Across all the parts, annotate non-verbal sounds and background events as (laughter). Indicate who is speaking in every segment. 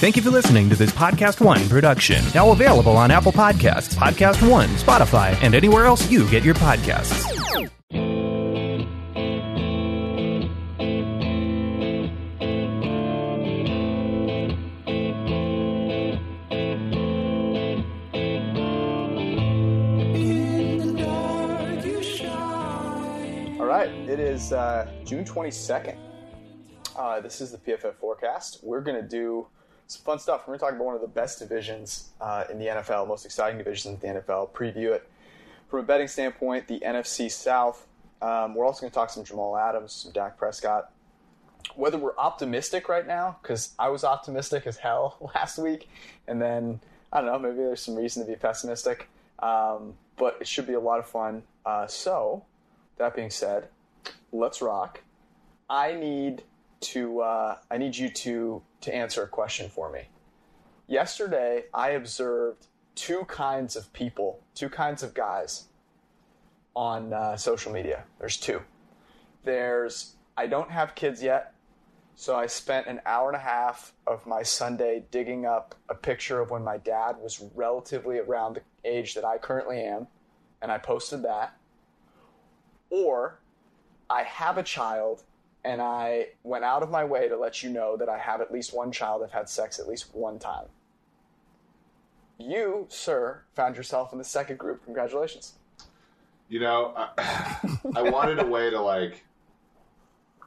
Speaker 1: Thank you for listening to this Podcast One production. Now available on Apple Podcasts, Podcast One, Spotify, and anywhere else you get your podcasts.
Speaker 2: All right, it is uh, June 22nd. Uh, this is the PFF forecast. We're going to do fun stuff. We're going to talk about one of the best divisions uh, in the NFL, most exciting divisions in the NFL, preview it from a betting standpoint, the NFC South. Um, we're also going to talk some Jamal Adams, some Dak Prescott. Whether we're optimistic right now, because I was optimistic as hell (laughs) last week, and then I don't know, maybe there's some reason to be pessimistic. Um, but it should be a lot of fun. Uh, so, that being said, let's rock. I need to. Uh, I need you to to answer a question for me. Yesterday, I observed two kinds of people, two kinds of guys on uh, social media. There's two. There's I don't have kids yet, so I spent an hour and a half of my Sunday digging up a picture of when my dad was relatively around the age that I currently am, and I posted that. Or I have a child and I went out of my way to let you know that I have at least one child I've had sex at least one time. You, sir, found yourself in the second group. Congratulations.
Speaker 3: You know, I, I wanted a way to like.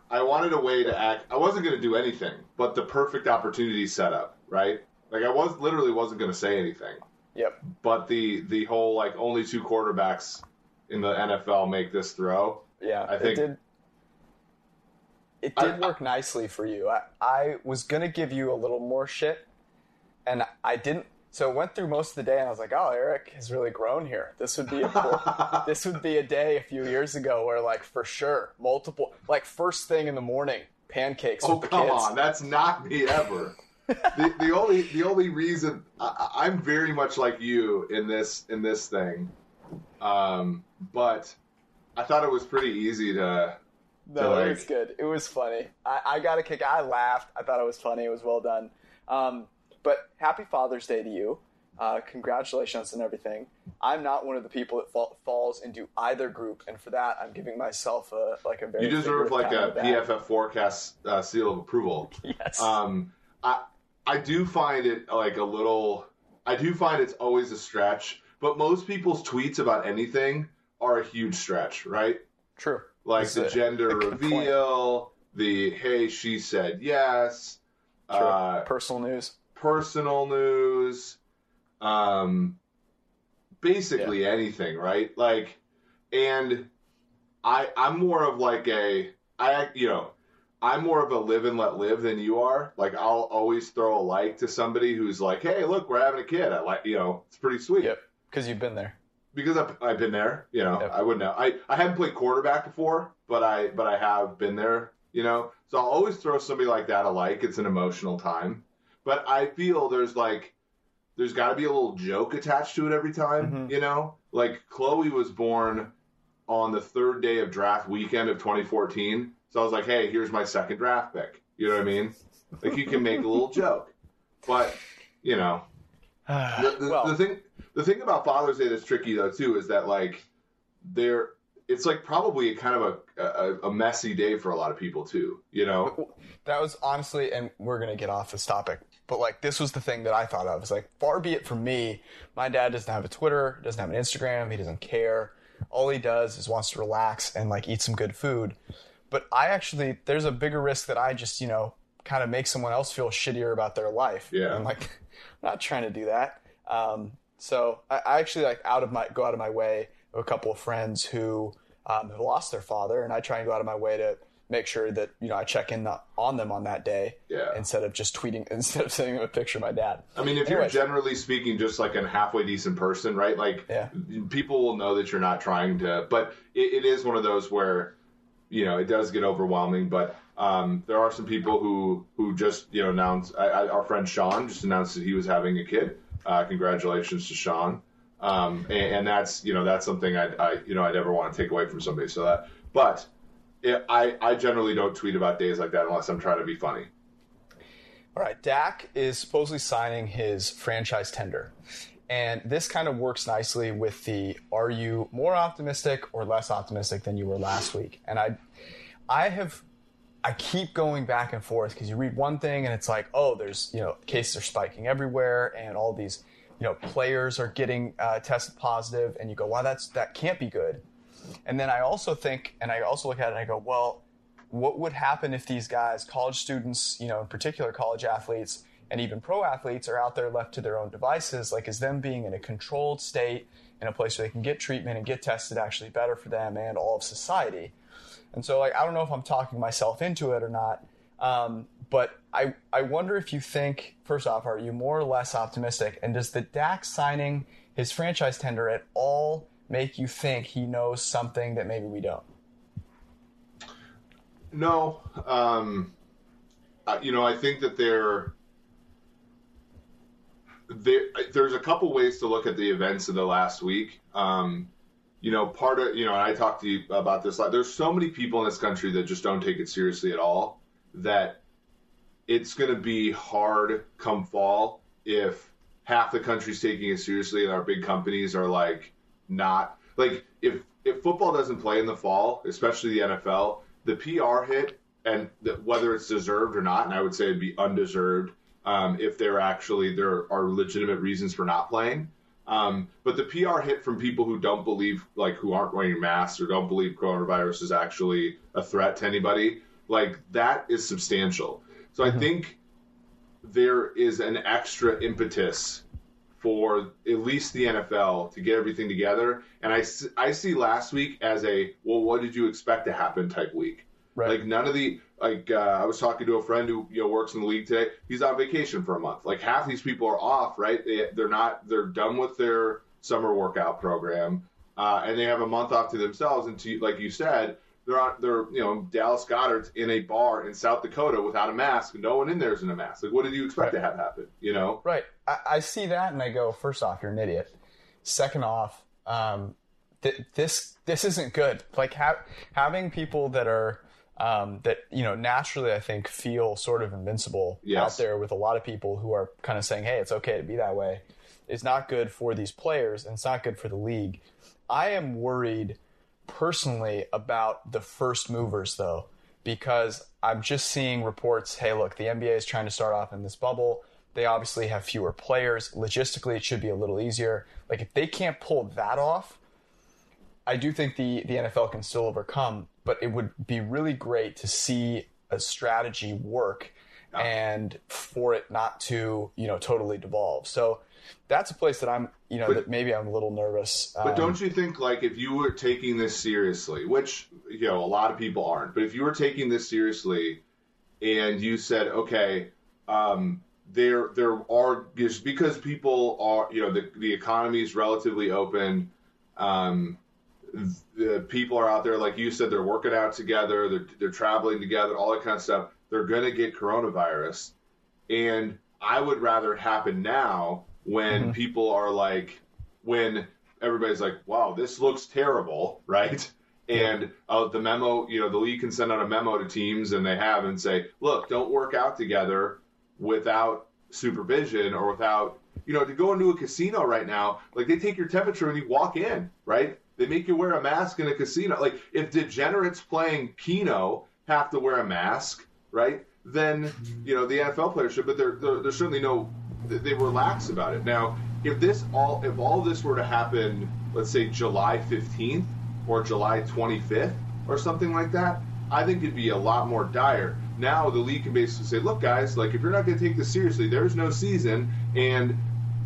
Speaker 3: I wanted a way to act. I wasn't going to do anything, but the perfect opportunity set up, right? Like I was literally wasn't going to say anything,
Speaker 2: Yep.
Speaker 3: but the the whole like only two quarterbacks in the NFL make this throw.
Speaker 2: Yeah,
Speaker 3: I think-
Speaker 2: it did. It did work nicely for you. I, I was gonna give you a little more shit, and I didn't. So I went through most of the day, and I was like, "Oh, Eric has really grown here. This would be a cool, (laughs) this would be a day a few years ago where, like, for sure, multiple, like, first thing in the morning, pancakes
Speaker 3: Oh
Speaker 2: with the
Speaker 3: come
Speaker 2: kids.
Speaker 3: on, that's not me ever. the, the only the only reason I, I- I'm very much like you in this in this thing, um, but I thought it was pretty easy to.
Speaker 2: No,
Speaker 3: to,
Speaker 2: it was good. It was funny. I, I got a kick. I laughed. I thought it was funny. It was well done. Um, but happy Father's Day to you. Uh, congratulations and everything. I'm not one of the people that fall, falls into either group, and for that, I'm giving myself a like a very
Speaker 3: You deserve like a. PFF forecast uh, seal of approval.
Speaker 2: Yes.
Speaker 3: Um, I I do find it like a little. I do find it's always a stretch, but most people's tweets about anything are a huge stretch, right?
Speaker 2: True.
Speaker 3: Like
Speaker 2: That's
Speaker 3: the
Speaker 2: a-
Speaker 3: gender
Speaker 2: a good point.
Speaker 3: reveal, the hey she said yes, uh,
Speaker 2: Personal news.
Speaker 3: personal news, um, basically anything, right? Like, and I I'm more of like a I you know I'm more of a live and let live than you are. Like I'll always throw a like to somebody who's like, hey, look, we're having a kid. I like you know it's pretty sweet
Speaker 2: Yep. Because you've been there.
Speaker 3: Because I've, I've been there. You know. I wouldn't know. I I haven't played quarterback before, but I but I have been there. You know, so I'll always throw somebody like that a like. It's an emotional time, but I feel there's like there's got to be a little joke attached to it every time.
Speaker 2: Mhm.
Speaker 3: You know, like Chloe was born on the third day of draft weekend of 2014. So I was like, hey, here's my second draft pick. You know what I mean? Like you can make a little (laughs) joke, but you know, the, the,
Speaker 2: well,
Speaker 3: the thing the thing about Father's Day that's tricky though too is that like there it's like probably a kind of a, a a messy day for a lot of people too. You know,
Speaker 2: that was honestly, and we're gonna get off this topic, but like this was the thing that I thought of. It's like far be it from me. My dad doesn't have a Twitter, doesn't have an Instagram, he doesn't care. All he does is wants to relax and like eat some good food. But I actually, there's a bigger risk that I just, you know, kind of make someone else feel shittier about their life.
Speaker 3: Yeah.
Speaker 2: And I'm like, not trying to do that. Um, so I, I actually like out of my go out of my way of a couple of friends who um, have lost their father, and I try and go out of my way to make sure that you know I check in on them on that day
Speaker 3: Yeah.
Speaker 2: instead of just tweeting (laughs) instead of sending them a picture of my dad.
Speaker 3: I mean, if you're generally speaking just like a halfway decent person, right? Like,
Speaker 2: Yeah.
Speaker 3: people will know that you're not trying to. But it, it is one of those where, you know, it does get overwhelming. But um, there are some people who who just you know announced. I, I, our friend Sean just announced that he was having a kid. Uh, congratulations to Sean. Um, and, and that's you know that's something I, I you know I never want to take away from somebody. So that, but it, I I generally don't tweet about days like that unless I'm trying to be funny.
Speaker 2: All right, Dak is supposedly signing his franchise tender. And this kind of works nicely with the are you more optimistic or less optimistic than you were last week? And I I have I keep going back and forth because you read one thing and it's like, oh, there's, you know, cases are spiking everywhere and all these, you know, players are getting uh, tested positive and you go, wow, that's that can't be good. And then I also think, and I also look at it and I go, well, what would happen if these guys, college students, you know, in particular college athletes, and even pro athletes are out there left to their own devices? Like, is them being in a controlled state in a place where they can get treatment and get tested actually better for them and all of society? And so, like, I don't know if I'm talking myself into it or not, um, but I I wonder if you think, first off, are you more or less optimistic? And does the Dak signing his franchise tender at all make you think he knows something that maybe we don't?
Speaker 3: No, um, uh, you know, I think that there, there, there's a couple ways to look at the events of the last week. Um, you know, part of, you know, and I talked to you about this. Like, there's so many people in this country that just don't take it seriously at all. That it's going to be hard come fall if half the country's taking it seriously and our big companies are like not like if if football doesn't play in the fall, especially the NFL the PR hit and the, whether it's deserved or not, and I would say it'd be undeserved um, if there actually there are legitimate reasons for not playing. Um, but the PR hit from people who don't believe, like who aren't wearing masks or don't believe coronavirus is actually a threat to anybody, like that is substantial. So mm-hmm. I think there is an extra impetus for at least the NFL to get everything together. And I, I see last week as a, well, what did you expect to happen type week? Right. Like none of the, like uh, I was talking to a friend who you know works in the league today. He's on vacation for a month. Like half these people are off, right? They, they're not, they're done with their summer workout program. Uh, and they have a month off to themselves. And to, like you said, they're on, they're you know Dallas Goedert's in a bar in South Dakota without a mask. No one in there is in a mask. Like, what did you expect right. to have happen? You know,
Speaker 2: right? I, I, see that and I go, first off, you're an idiot. Second off, um, th- this this isn't good. Like ha- having people that are um, that you know naturally, I think feel sort of invincible yes. out there with a lot of people who are kind of saying, hey, it's okay to be that way. Is not good for these players and it's not good for the league. I am worried personally about the first movers though, because I'm just seeing reports. Hey, look, the NBA is trying to start off in this bubble. They obviously have fewer players. Logistically, it should be a little easier. Like if they can't pull that off, I do think the the NFL can still overcome. But it would be really great to see a strategy work and for it not to you know totally devolve. So that's a place that I'm, you know, but, that maybe I'm a little nervous.
Speaker 3: But um, don't you think, like, if you were taking this seriously, which you know a lot of people aren't, but if you were taking this seriously, and you said, okay, um, there there are just because people are, you know, the the economy is relatively open. Um, the people are out there, like you said, they're working out together, they're they're traveling together, all that kind of stuff. They're going to get coronavirus, and I would rather it happen now when mm-hmm. people are like, when everybody's like, wow, this looks terrible, (laughs) right? And uh, the memo, you know, the league can send out a memo to teams, and they have and say, look, don't work out together without supervision or without, you know, to go into a casino right now, like they take your temperature and you walk in, right? They make you wear a mask in a casino. Like if degenerates playing Keno have to wear a mask, right? Then mm-hmm. you know the NFL players should, but there, there there's certainly no they relax about it. Now, if this all if all this were to happen, let's say July 15th or July 25th or something like that, I think it'd be a lot more dire. Now the league can basically say, look, guys, like if you're not going to take this seriously, there's no season, and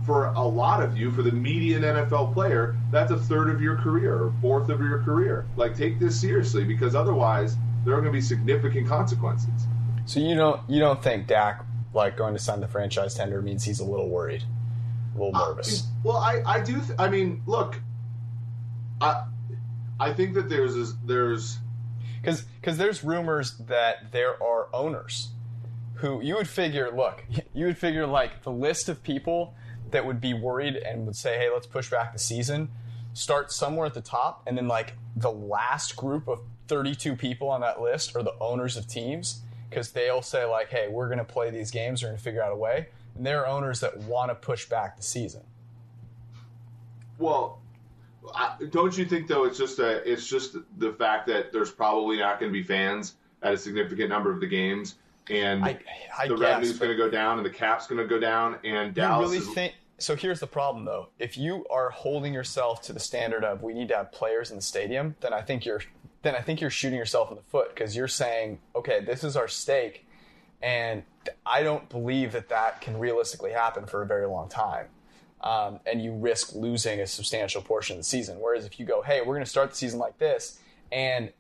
Speaker 3: for a lot of you, for the median NFL player, that's a third of your career or fourth of your career. Like take this seriously because otherwise there are going to be significant consequences.
Speaker 2: So you don't you don't think Dak like going to sign the franchise tender means he's a little worried, a little uh, nervous.
Speaker 3: Well, I I do. Th- I mean, look, I I think that there's there's
Speaker 2: because because there's rumors that there are owners who you would figure look (laughs) you would figure like the list of people that would be worried and would say hey let's push back the season start somewhere at the top and then like the last group of 32 people on that list are the owners of teams because they'll say like, "Hey, we're going to play these games. We're going to figure out a way." And there are owners that want to push back the season.
Speaker 3: Well, I, don't you think though? It's just a, it's just the fact that there's probably not going to be fans at a significant number of the games, and
Speaker 2: I, I
Speaker 3: the
Speaker 2: guess,
Speaker 3: revenue's going to go down, and the cap's going to go down, and Dallas
Speaker 2: really
Speaker 3: is
Speaker 2: think? So here's the problem, though. If you are holding yourself to the standard of we need to have players in the stadium, then I think you're then I think you're shooting yourself in the foot because you're saying, okay, this is our stake, and I don't believe that that can realistically happen for a very long time. Um, and you risk losing a substantial portion of the season. Whereas if you go, hey, we're going to start the season like this, and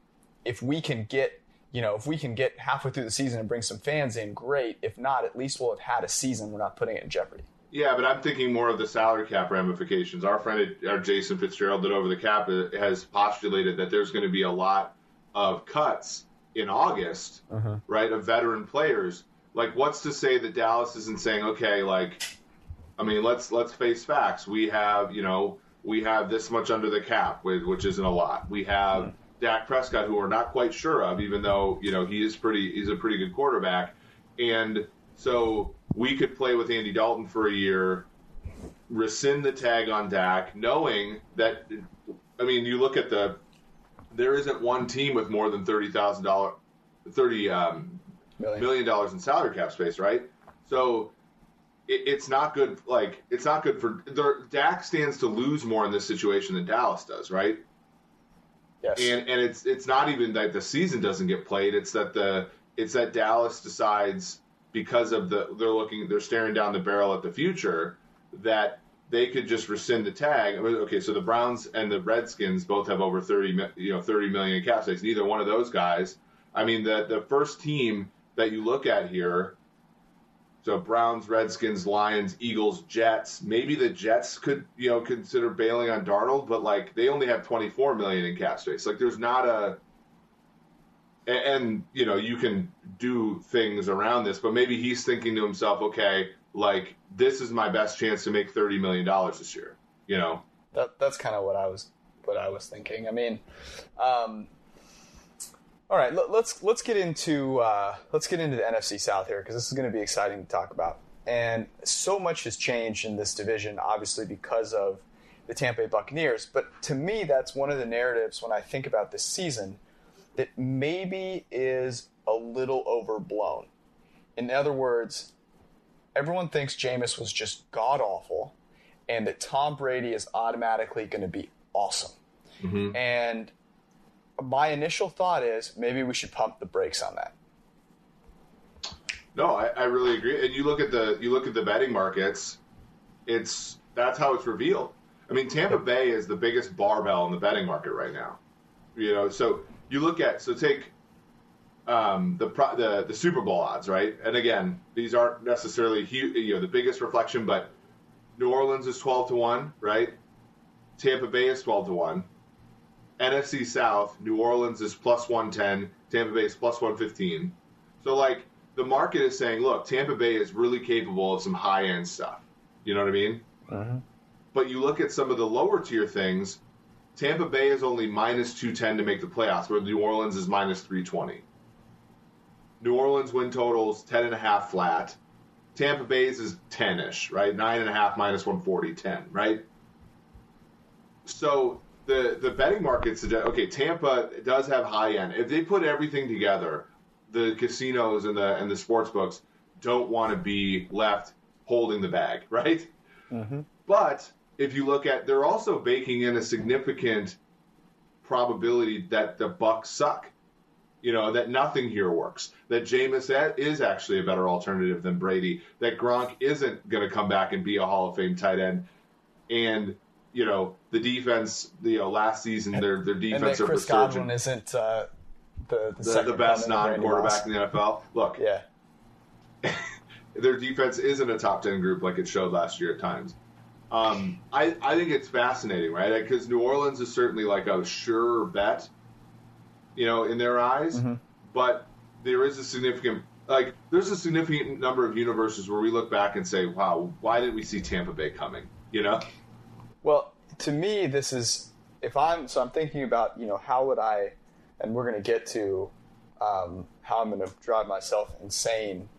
Speaker 2: if we can get, you know, if we can get halfway through the season and bring some fans in, great. If not, at least we'll have had a season. We're not putting it in jeopardy.
Speaker 3: Yeah, but I'm thinking more of the salary cap ramifications. Our friend, our Jason Fitzgerald, that over the cap uh, has postulated that there's going to be a lot of cuts in August, right, of veteran players. Like, what's to say that Dallas isn't saying, okay, like, I mean, let's let's face facts. We have, you know, we have this much under the cap, which isn't a lot. We have Dak Prescott, who we're not quite sure of, even though you know he is pretty, he's a pretty good quarterback, and so we could play with Andy Dalton for a year, rescind the tag on Dak, knowing that, I mean, you look at the, there isn't one team with more than thirty thousand dollar, thirty um,
Speaker 2: Million.
Speaker 3: million dollars in salary cap space, right? So it, it's not good. Like it's not good for Dak stands to lose more in this situation than Dallas does, right?
Speaker 2: Yes.
Speaker 3: And and it's it's not even that the season doesn't get played. It's that the it's that Dallas decides because of the they're looking they're staring down the barrel at the future that they could just rescind the tag. Okay, so the Browns and the Redskins both have over thirty you know thirty million in cap space. Neither one of those guys. I mean, the the first team that you look at here. So Browns, Redskins, Lions, Eagles, Jets. Maybe the Jets could, you know, consider bailing on Darnold, but like they only have 24 million in cap space. Like there's not a and, and you know, you can do things around this, but maybe he's thinking to himself, okay, like this is my best chance to make 30 million dollars this year, you know.
Speaker 2: that that's kind of what I was what I was thinking. I mean, um, all right, let, let's let's get into uh, let's get into the NFC South here because this is going to be exciting to talk about. And so much has changed in this division, obviously because of the Tampa Bay Buccaneers. But to me, that's one of the narratives when I think about this season that maybe is a little overblown. In other words, everyone thinks Jameis was just god awful, and that Tom Brady is automatically going to be awesome. And my initial thought is maybe we should pump the brakes on that.
Speaker 3: No, I, I really agree. And you look at the you look at the betting markets, it's that's how it's revealed. I mean, Tampa Bay is the biggest barbell in the betting market right now. You know, so you look at so take um, the, the the Super Bowl odds, right? And again, these aren't necessarily huge, you know the biggest reflection, but New Orleans is twelve to one, right? Tampa Bay is twelve to one. NFC South, New Orleans is plus one ten, Tampa Bay is plus one fifteen. So like the market is saying, look, Tampa Bay is really capable of some high end stuff. You know what I mean? Uh-huh. But you look at some of the lower tier things. Tampa Bay is only minus two ten to make the playoffs, where New Orleans is minus three twenty. New Orleans win totals ten and a half flat. Tampa Bay's is ten ish, right? Nine and a half minus 140, 10, right? So the the betting market suggest okay, Tampa does have high end. If they put everything together, the casinos and the and the sports books don't want to be left holding the bag, (laughs) right? Mm-hmm. But if you look at, they're also baking in a significant probability that the Bucs suck. You know that nothing here works. That Jameis is actually a better alternative than Brady. That Gronk isn't going to come back and be a Hall of Fame tight end. And you know the defense. You know last season their their
Speaker 2: And that
Speaker 3: defensive
Speaker 2: Chris Godwin isn't uh, the, the,
Speaker 3: the, the best
Speaker 2: Randy
Speaker 3: non-quarterback in the NFL. Look,
Speaker 2: Yeah. (laughs)
Speaker 3: their defense isn't a top 10 group like it showed last year at times. Um, I, I think it's fascinating, right? Because New Orleans is certainly like a sure bet, you know, in their eyes. But there is a significant, like, there's a significant number of universes where we look back and say, wow, why did we see Tampa Bay coming? You know?
Speaker 2: Well, to me, this is if I'm so I'm thinking about you know how would I, and we're going to get to um, how I'm going to drive myself insane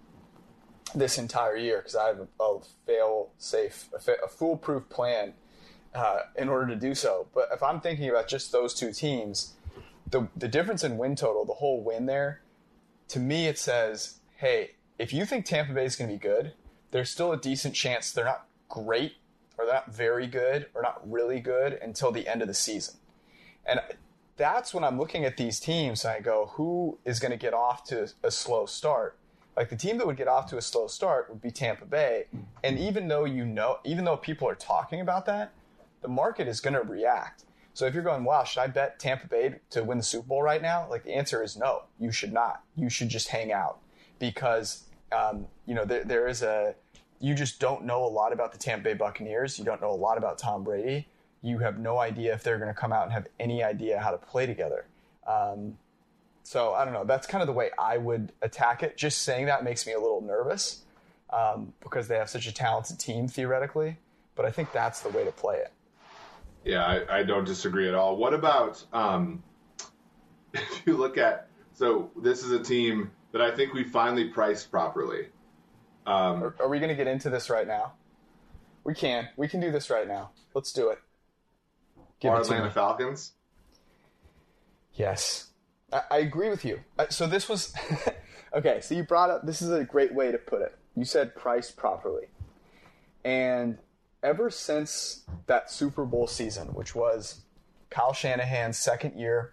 Speaker 2: this entire year because I have a, a fail safe, a, fa- a foolproof plan uh, in order to do so. But if I'm thinking about just those two teams, the the difference in win total, the whole win there, to me it says, hey, if you think Tampa Bay is going to be good, there's still a decent chance they're not great or they're not very good or not really good until the end of the season. And that's when I'm looking at these teams and I go, who is going to get off to a slow start? Like the team that would get off to a slow start would be Tampa Bay. And even though you know, even though people are talking about that, the market is going to react. So if you're going, wow, should I bet Tampa Bay to win the Super Bowl right now? Like the answer is no, you should not. You should just hang out because um, you know there, there is a you just don't know a lot about the Tampa Bay Buccaneers. You don't know a lot about Tom Brady. You have no idea if they're going to come out and have any idea how to play together. Um, so I don't know. That's kind of the way I would attack it. Just saying that makes me a little nervous um, because they have such a talented team theoretically. But I think that's the way to play it.
Speaker 3: Yeah, I, I don't disagree at all. What about um, (laughs) if you look at so this is a team that I think we finally priced properly. Um,
Speaker 2: Are, are we going to get into this right now? We can. We can do this right now. Let's do it. Give
Speaker 3: our
Speaker 2: it
Speaker 3: Atlanta
Speaker 2: me.
Speaker 3: Falcons.
Speaker 2: Yes, I, I agree with you. So this was (laughs) okay. So you brought up this is a great way to put it. You said priced properly, and ever since that Super Bowl season, which was Kyle Shanahan's second year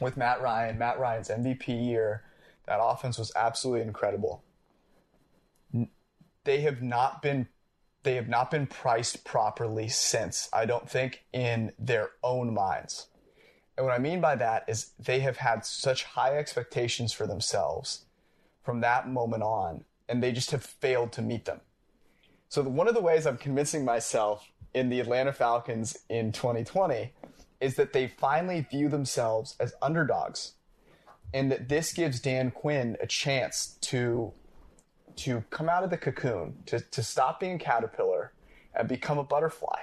Speaker 2: with Matt Ryan, Matt Ryan's MVP year, that offense was absolutely incredible. They have not been they have not been priced properly since. I don't think in their own minds. And what I mean by that is they have had such high expectations for themselves from that moment on, and they just have failed to meet them. So, one of the ways I'm convincing myself in the Atlanta Falcons in 2020 is that they finally view themselves as underdogs, and that this gives Dan Quinn a chance to to come out of the cocoon, to, to stop being a caterpillar and become a butterfly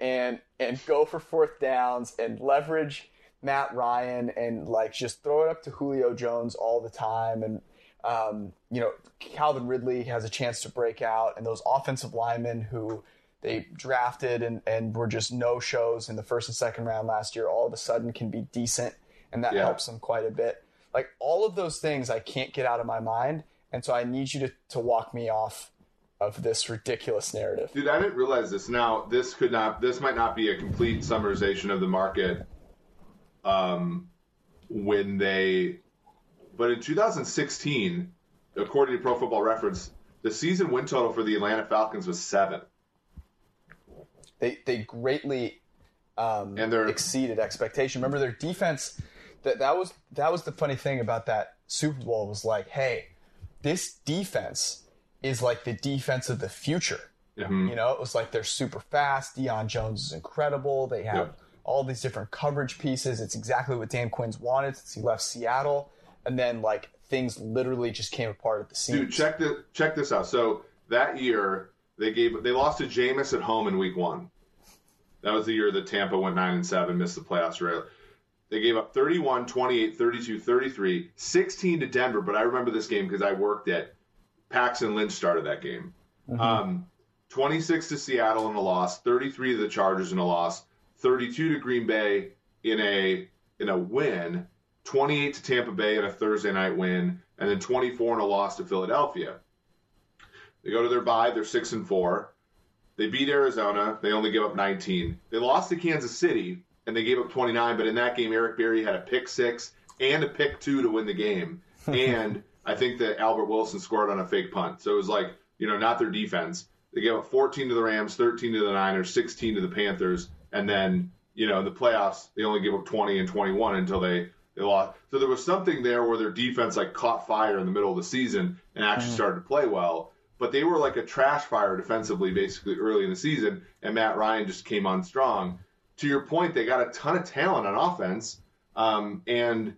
Speaker 2: and and go for fourth downs and leverage Matt Ryan and like just throw it up to Julio Jones all the time. And um, you know Calvin Ridley has a chance to break out and those offensive linemen who they drafted and, and were just no shows in the first and second round last year all of a sudden can be decent. And that
Speaker 3: Yeah.
Speaker 2: helps them quite a bit. Like all of those things I can't get out of my mind and so I need you to, to walk me off of this ridiculous narrative
Speaker 3: Dude, I didn't realize this. Now, this could not. This might not be a complete summarization of the market. Um, when they, but in 2016, according to Pro Football Reference, the season win total for the Atlanta Falcons was seven.
Speaker 2: they they greatly um,
Speaker 3: And they're-
Speaker 2: exceeded expectation. Remember their defense. That that was that was the funny thing about that Super Bowl was like, hey, this defense is like the defense of the future. You know, it was like they're super fast. Deion Jones is incredible. They have
Speaker 3: Yep.
Speaker 2: all these different coverage pieces. It's exactly what Dan Quinn's wanted since he left Seattle. And then like things literally just came apart at the seams.
Speaker 3: Dude, check the check this out. So that year they gave they lost to Jameis at home in Week One. That was the year that Tampa went nine and seven, missed the playoffs. They gave up 31, 28, 32, 33, 16 to Denver. But I remember this game because I worked at Paxton Lynch started that game. Um, 26 to Seattle in a loss, 33 to the Chargers in a loss, 32 to Green Bay in a in a win, 28 to Tampa Bay in a Thursday night win, and then 24 in a loss to Philadelphia. They go to their bye, they're six and four. They beat Arizona, they only give up 19. They lost to Kansas City, and they gave up 29. But in that game, Eric Berry had a pick six and a pick two to win the game, (laughs) and I think that Albert Wilson scored on a fake punt. So it was like you know not their defense. They gave up 14 to the Rams, 13 to the Niners, 16 to the Panthers, and then you know in the playoffs they only gave up 20 and 21 until they they lost. So there was something there where their defense like caught fire in the middle of the season and actually mm. started to play well. But they were like a trash fire defensively basically early in the season, and Matt Ryan just came on strong. To your point, they got a ton of talent on offense, um, and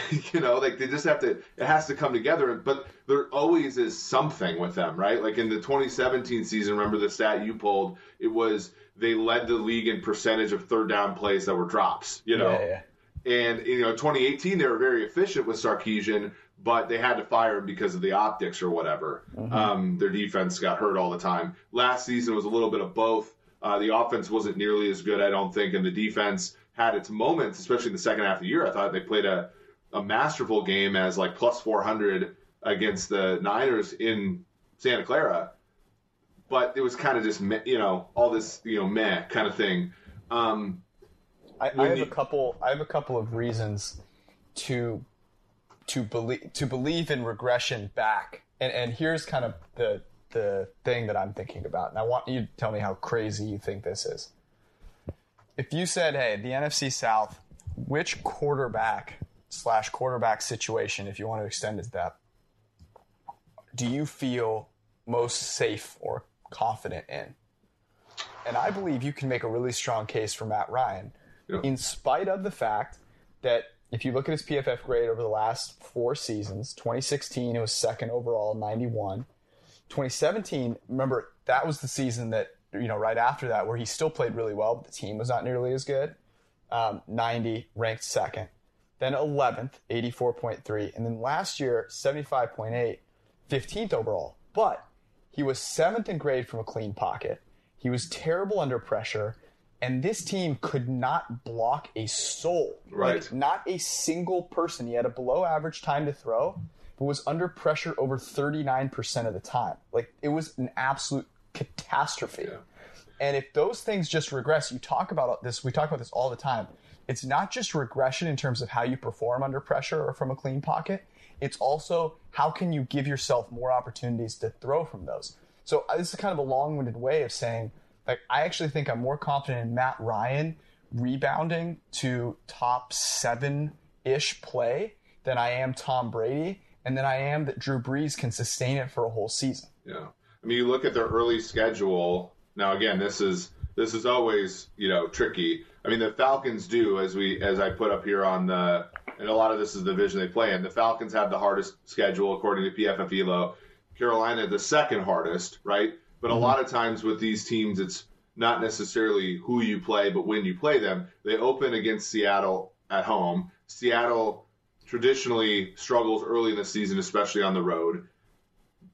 Speaker 3: (laughs) you know, like they just have to. It has to come together. But there always is something with them, right? Like in the 2017 season, remember the stat you pulled? It was they led the league in percentage of third down plays that were drops. You know,
Speaker 2: Yeah, yeah.
Speaker 3: And you know, 2018 they were very efficient with Sarkisian, but they had to fire him because of the optics or whatever. Mm-hmm. Um, their defense got hurt all the time. Last season was a little bit of both. Uh, the offense wasn't nearly as good, I don't think, and the defense had its moments, especially in the second half of the year. I thought they played a, a masterful game as like plus 400 against the Niners in Santa Clara. But it was kind of just, you know, all this, you know, meh kind of thing. Um,
Speaker 2: I, I have you, a couple. I have a couple of reasons to to believe to believe in regression back, and and here's kind of the the thing that I'm thinking about, and I want you to tell me how crazy you think this is. If you said, "Hey, the NFC South, which quarterback slash quarterback situation, if you want to extend it to that, do you feel most safe or confident in?" And I believe you can make a really strong case for Matt Ryan, in spite of the fact that if you look at his PFF grade over the last four seasons, 2016 it was second overall, 91. 2017, remember that was the season that you know right after that where he still played really well, but the team was not nearly as good. Um, 90 ranked second, then 11th, 84.3, and then last year 75.8, 15th overall. But he was seventh in grade from a clean pocket. He was terrible under pressure, and this team could not block a soul.
Speaker 3: Right.
Speaker 2: Like, not a single person. He had a below average time to throw, was under pressure over 39% of the time. Like, it was an absolute catastrophe. Yeah. And if those things just regress, you talk about this, we talk about this all the time. It's not just regression in terms of how you perform under pressure or from a clean pocket. It's also how can you give yourself more opportunities to throw from those. So uh, this is kind of a long-winded way of saying, like, I actually think I'm more confident in Matt Ryan rebounding to top seven-ish play than I am Tom Brady, and then I am that Drew Brees can sustain it for a whole season.
Speaker 3: Yeah, I mean, you look at their early schedule. Now, again, this is this is always you know tricky. I mean, the Falcons do as we as I put up here on the, and a lot of this is the division they play in. The Falcons have the hardest schedule according to PFF Elo. Carolina the second hardest, right? But a mm-hmm. lot of times with these teams, it's not necessarily who you play, but when you play them. They open against Seattle at home. Seattle traditionally struggles early in the season, especially on the road.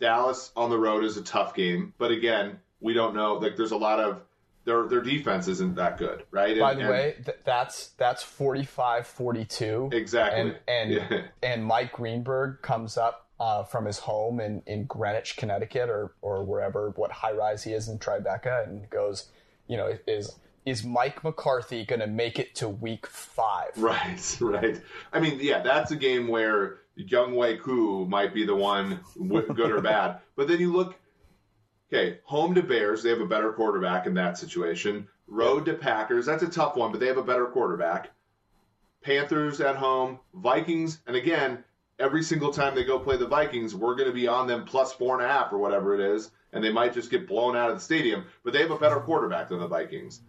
Speaker 3: Dallas on the road is a tough game, but again, we don't know. Like, there's a lot of their their defense isn't that good, right?
Speaker 2: By and, the way, th- that's that's 45-42.
Speaker 3: Exactly.
Speaker 2: And and, (laughs) yeah. and Mike Greenberg comes up uh, from his home in, in Greenwich, Connecticut, or or wherever what high rise he is in Tribeca, and goes, you know, is is Mike McCarthy going to make it to week five? (laughs)
Speaker 3: Right, right. I mean, yeah, that's a game where Younghoe Koo might be the one, good or bad. (laughs) But then you look, okay, home to Bears, they have a better quarterback in that situation. Road to Packers, that's a tough one, but they have a better quarterback. Panthers at home, Vikings, and again, every single time they go play the Vikings, we're going to be on them plus four and a half or whatever it is, and they might just get blown out of the stadium. But they have a better quarterback than the Vikings.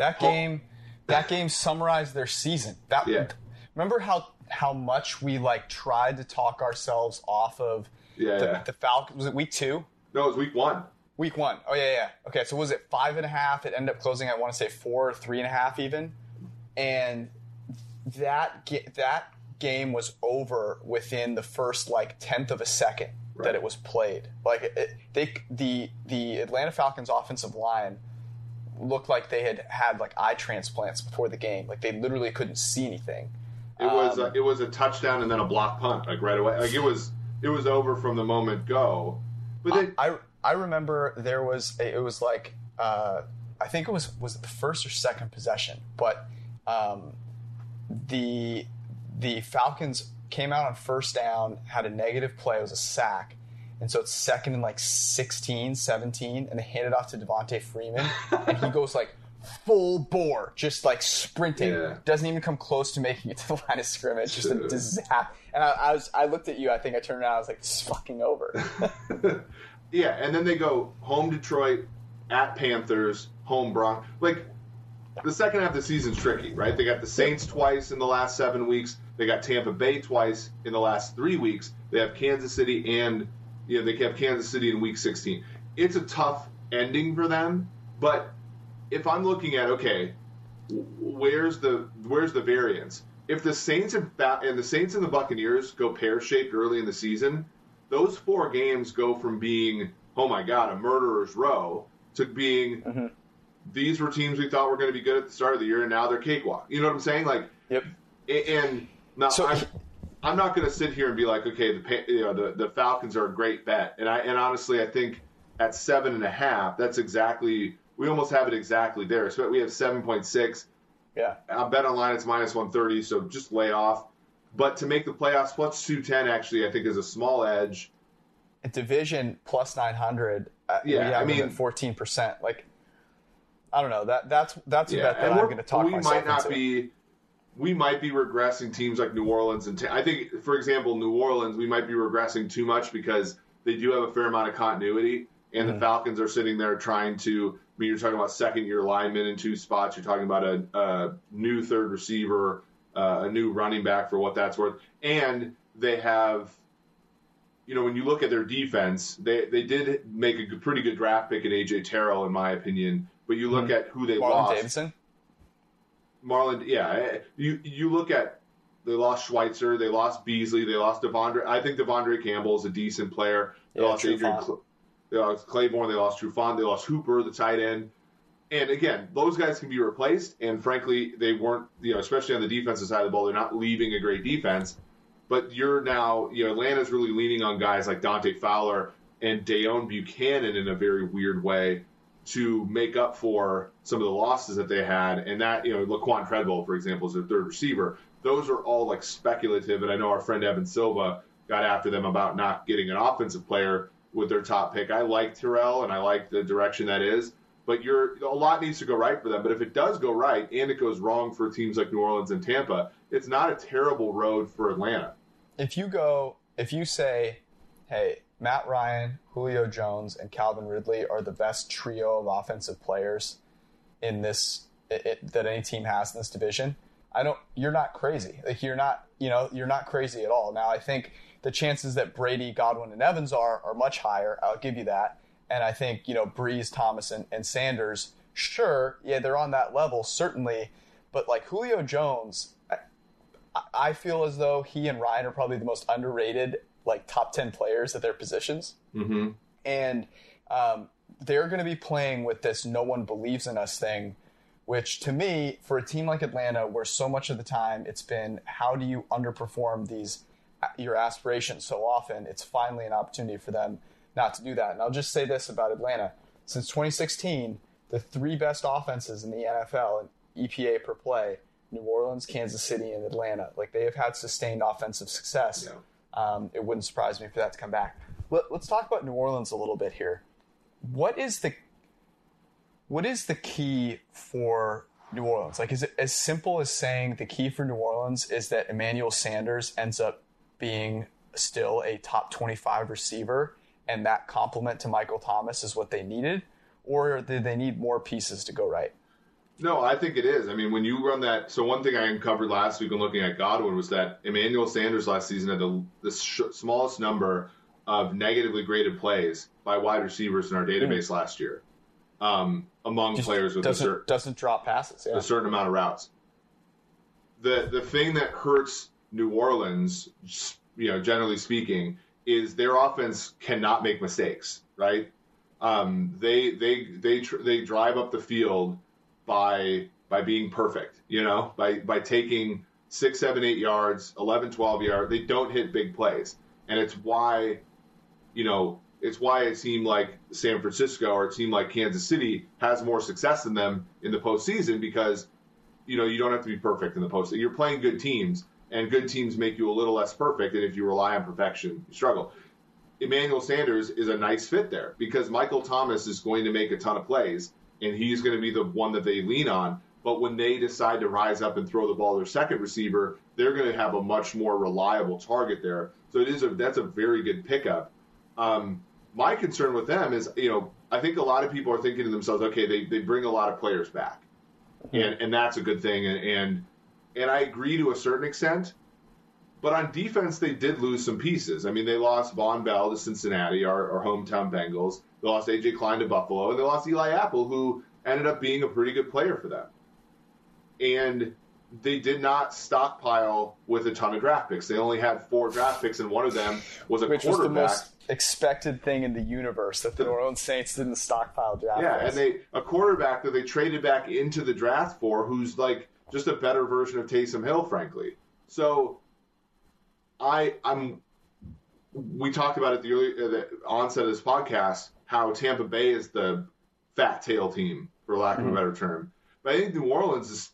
Speaker 2: That game, that game summarized their season. That yeah. remember how how much we like tried to talk ourselves off of
Speaker 3: yeah,
Speaker 2: the,
Speaker 3: yeah.
Speaker 2: the Falcons. Was it week two?
Speaker 3: No, it was week one.
Speaker 2: Week one. Oh yeah, yeah. Okay, so was it five and a half? It ended up closing. I want to say four, or three and a half, even. And that that game was over within the first like tenth of a second right. that it was played. Like it, they, the the Atlanta Falcons offensive line looked like they had had like eye transplants before the game. Like they literally couldn't see anything.
Speaker 3: It was um, a, it was a touchdown and then a block punt like right away. Like it was it was over from the moment go.
Speaker 2: But I I remember there was a, it was like uh, I think it was was it the first or second possession, but um, the the Falcons came out on first down, had a negative play, it was a sack. And so it's second and like 16, 17, and they hand it off to Devonta Freeman. and he goes like full bore, just like sprinting. Yeah. Doesn't even come close to making it to the line of scrimmage. Just a disaster. And I, I, was, I looked at you. I think I turned around. I was like, "This is fucking over." (laughs)
Speaker 3: yeah, and then they go home Detroit, at Panthers, home Broncos. Like the second half of the season's tricky, right? They got the Saints twice in the last seven weeks. They got Tampa Bay twice in the last three weeks. They have Kansas City and you know they have Kansas City in Week 16. It's a tough ending for them, but if I'm looking at okay, where's the where's the variance? if the Saints and, and the Saints and the Buccaneers go pear shaped early in the season, those four games go from being oh my god a murderer's row to being mm-hmm. these were teams we thought were going to be good at the start of the year and now they're cakewalk. You know what I'm saying? Like,
Speaker 2: yep.
Speaker 3: And now so, I'm, I'm not going to sit here and be like, okay, the you know the, the Falcons are a great bet, and I and honestly I think at seven and a half, that's exactly we almost have it exactly there. So we have seven point six.
Speaker 2: Yeah.
Speaker 3: I bet online it's minus one thirty, so just lay off. But to make the playoffs, plus two ten actually I think is a small edge.
Speaker 2: A division plus nine hundred. Uh, yeah, I mean fourteen percent. Like I don't know that that's that's yeah, a bet that I'm going to talk. About.
Speaker 3: We might not into. be we might be regressing teams like New Orleans and I think, for example, New Orleans, we might be regressing too much because they do have a fair amount of continuity, and mm-hmm. the Falcons are sitting there trying to. I mean, you're talking about second year linemen in two spots. You're talking about a, a new third receiver, uh, a new running back for what that's worth, and they have. You know, when you look at their defense, they they did make a pretty good draft pick in AJ Terrell, in my opinion. But you look mm-hmm. at who they
Speaker 2: Marlon
Speaker 3: lost.
Speaker 2: Davidson.
Speaker 3: Marlon, yeah, you you look at they lost Schweitzer, they lost Beasley, they lost De'Vondre. I think De'Vondre Campbell is a decent player. They
Speaker 2: yeah,
Speaker 3: lost Adrian, Cl- they lost Clayborn, they lost Trufant, they lost Hooper, the tight end. And again, those guys can be replaced. And frankly, they weren't, you know, especially on the defensive side of the ball, they're not leaving a great defense. But you're now, you know, Atlanta's really leaning on guys like Dante Fowler and Deone Bucannon in a very weird way to make up for some of the losses that they had. And that, you know, Laquan Treadwell, for example, is their third receiver. Those are all like speculative. And I know our friend Evan Silva got after them about not getting an offensive player with their top pick. I like Terrell and I like the direction that is. But you're a lot needs to go right for them. But if it does go right and it goes wrong for teams like New Orleans and Tampa, it's not a terrible road for Atlanta.
Speaker 2: If you go, if you say, hey, Matt Ryan, Julio Jones, and Calvin Ridley are the best trio of offensive players in this it, it, that any team has in this division. I don't. You're not crazy. Like you're not. You know, you're not crazy at all. Now, I think the chances that Brady, Godwin, and Evans are are much higher. I'll give you that. And I think you know Brees, Thomas, and, and Sanders. Sure, yeah, they're on that level certainly. But like Julio Jones, I, I feel as though he and Ryan are probably the most underrated like top 10 players at their positions.
Speaker 3: Mm-hmm.
Speaker 2: And um, they're going to be playing with this no one believes in us thing, which to me, for a team like Atlanta, where so much of the time it's been how do you underperform these uh, your aspirations so often, it's finally an opportunity for them not to do that. And I'll just say this about Atlanta. Since 2016, the three best offenses in the NFL in EPA per play New Orleans, Kansas City, and Atlanta. Like they have had sustained offensive success. Yeah um, it wouldn't surprise me for that to come back. Let, us talk about New Orleans a little bit here. What is the what is the key for New Orleans? Like, is it as simple as saying the key for New Orleans is that Emmanuel Sanders ends up being still a top 25 receiver and that complement to Michael Thomas is what they needed? Or do they need more pieces to go right?
Speaker 3: No, I think it is. I mean, when you run that, so one thing I uncovered last week when looking at Godwin was that Emmanuel Sanders last season had the, the sh- smallest number of negatively graded plays by wide receivers in our database mm. last year, um, among Just players with
Speaker 2: a
Speaker 3: certain
Speaker 2: doesn't drop passes, yeah.
Speaker 3: a certain amount of routes. The the thing that hurts New Orleans, you know, generally speaking, is their offense cannot make mistakes. Right? Um, they they they tr- they drive up the field by by being perfect, you know, by by taking six, seven, eight yards, 11, 12 yards. They don't hit big plays, and it's why, you know, it's why it seemed like San Francisco or it seemed like Kansas City has more success than them in the postseason because, you know, you don't have to be perfect in the postseason. You're playing good teams, and good teams make you a little less perfect. And if you rely on perfection, you struggle. Emmanuel Sanders is a nice fit there because Michael Thomas is going to make a ton of plays and he's going to be the one that they lean on. But when they decide to rise up and throw the ball to their second receiver, they're going to have a much more reliable target there. So it is a that's a very good pickup. Um, my concern with them is, you know, I think a lot of people are thinking to themselves, okay, they, they bring a lot of players back, and and that's a good thing, and and, and I agree to a certain extent. But on defense, they did lose some pieces. I mean, they lost Vonn Bell to Cincinnati, our, our hometown Bengals. They lost AJ Klein to Buffalo, and they lost Eli Apple, who ended up being a pretty good player for them. And they did not stockpile with a ton of draft picks. They only had four draft picks, and one of them was a quarterback,
Speaker 2: Which was the most expected thing in the universe that the New Orleans Saints didn't stockpile draft
Speaker 3: yeah,
Speaker 2: picks.
Speaker 3: and they a quarterback that they traded back into the draft for, who's like just a better version of Taysom Hill, frankly. So, I I'm we talked about at the early uh, the onset of this podcast how Tampa Bay is the fat tail team, for lack of a better term. But I think New Orleans is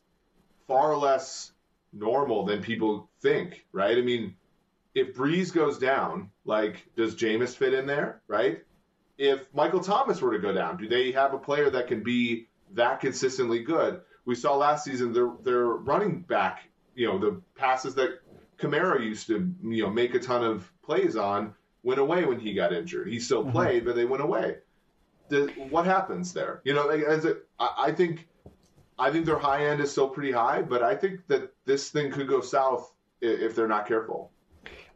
Speaker 3: far less normal than people think, right? I mean, if Brees goes down, like, does Jameis fit in there, right? If Michael Thomas were to go down, do they have a player that can be that consistently good? We saw last season their their running back, you know, the passes that Kamara used to, you know, make a ton of plays on went away when he got injured. He still played, but they went away. The, what happens there? You know, like, as it, I, I think I think their high end is still pretty high, but I think that this thing could go south i- if they're not careful.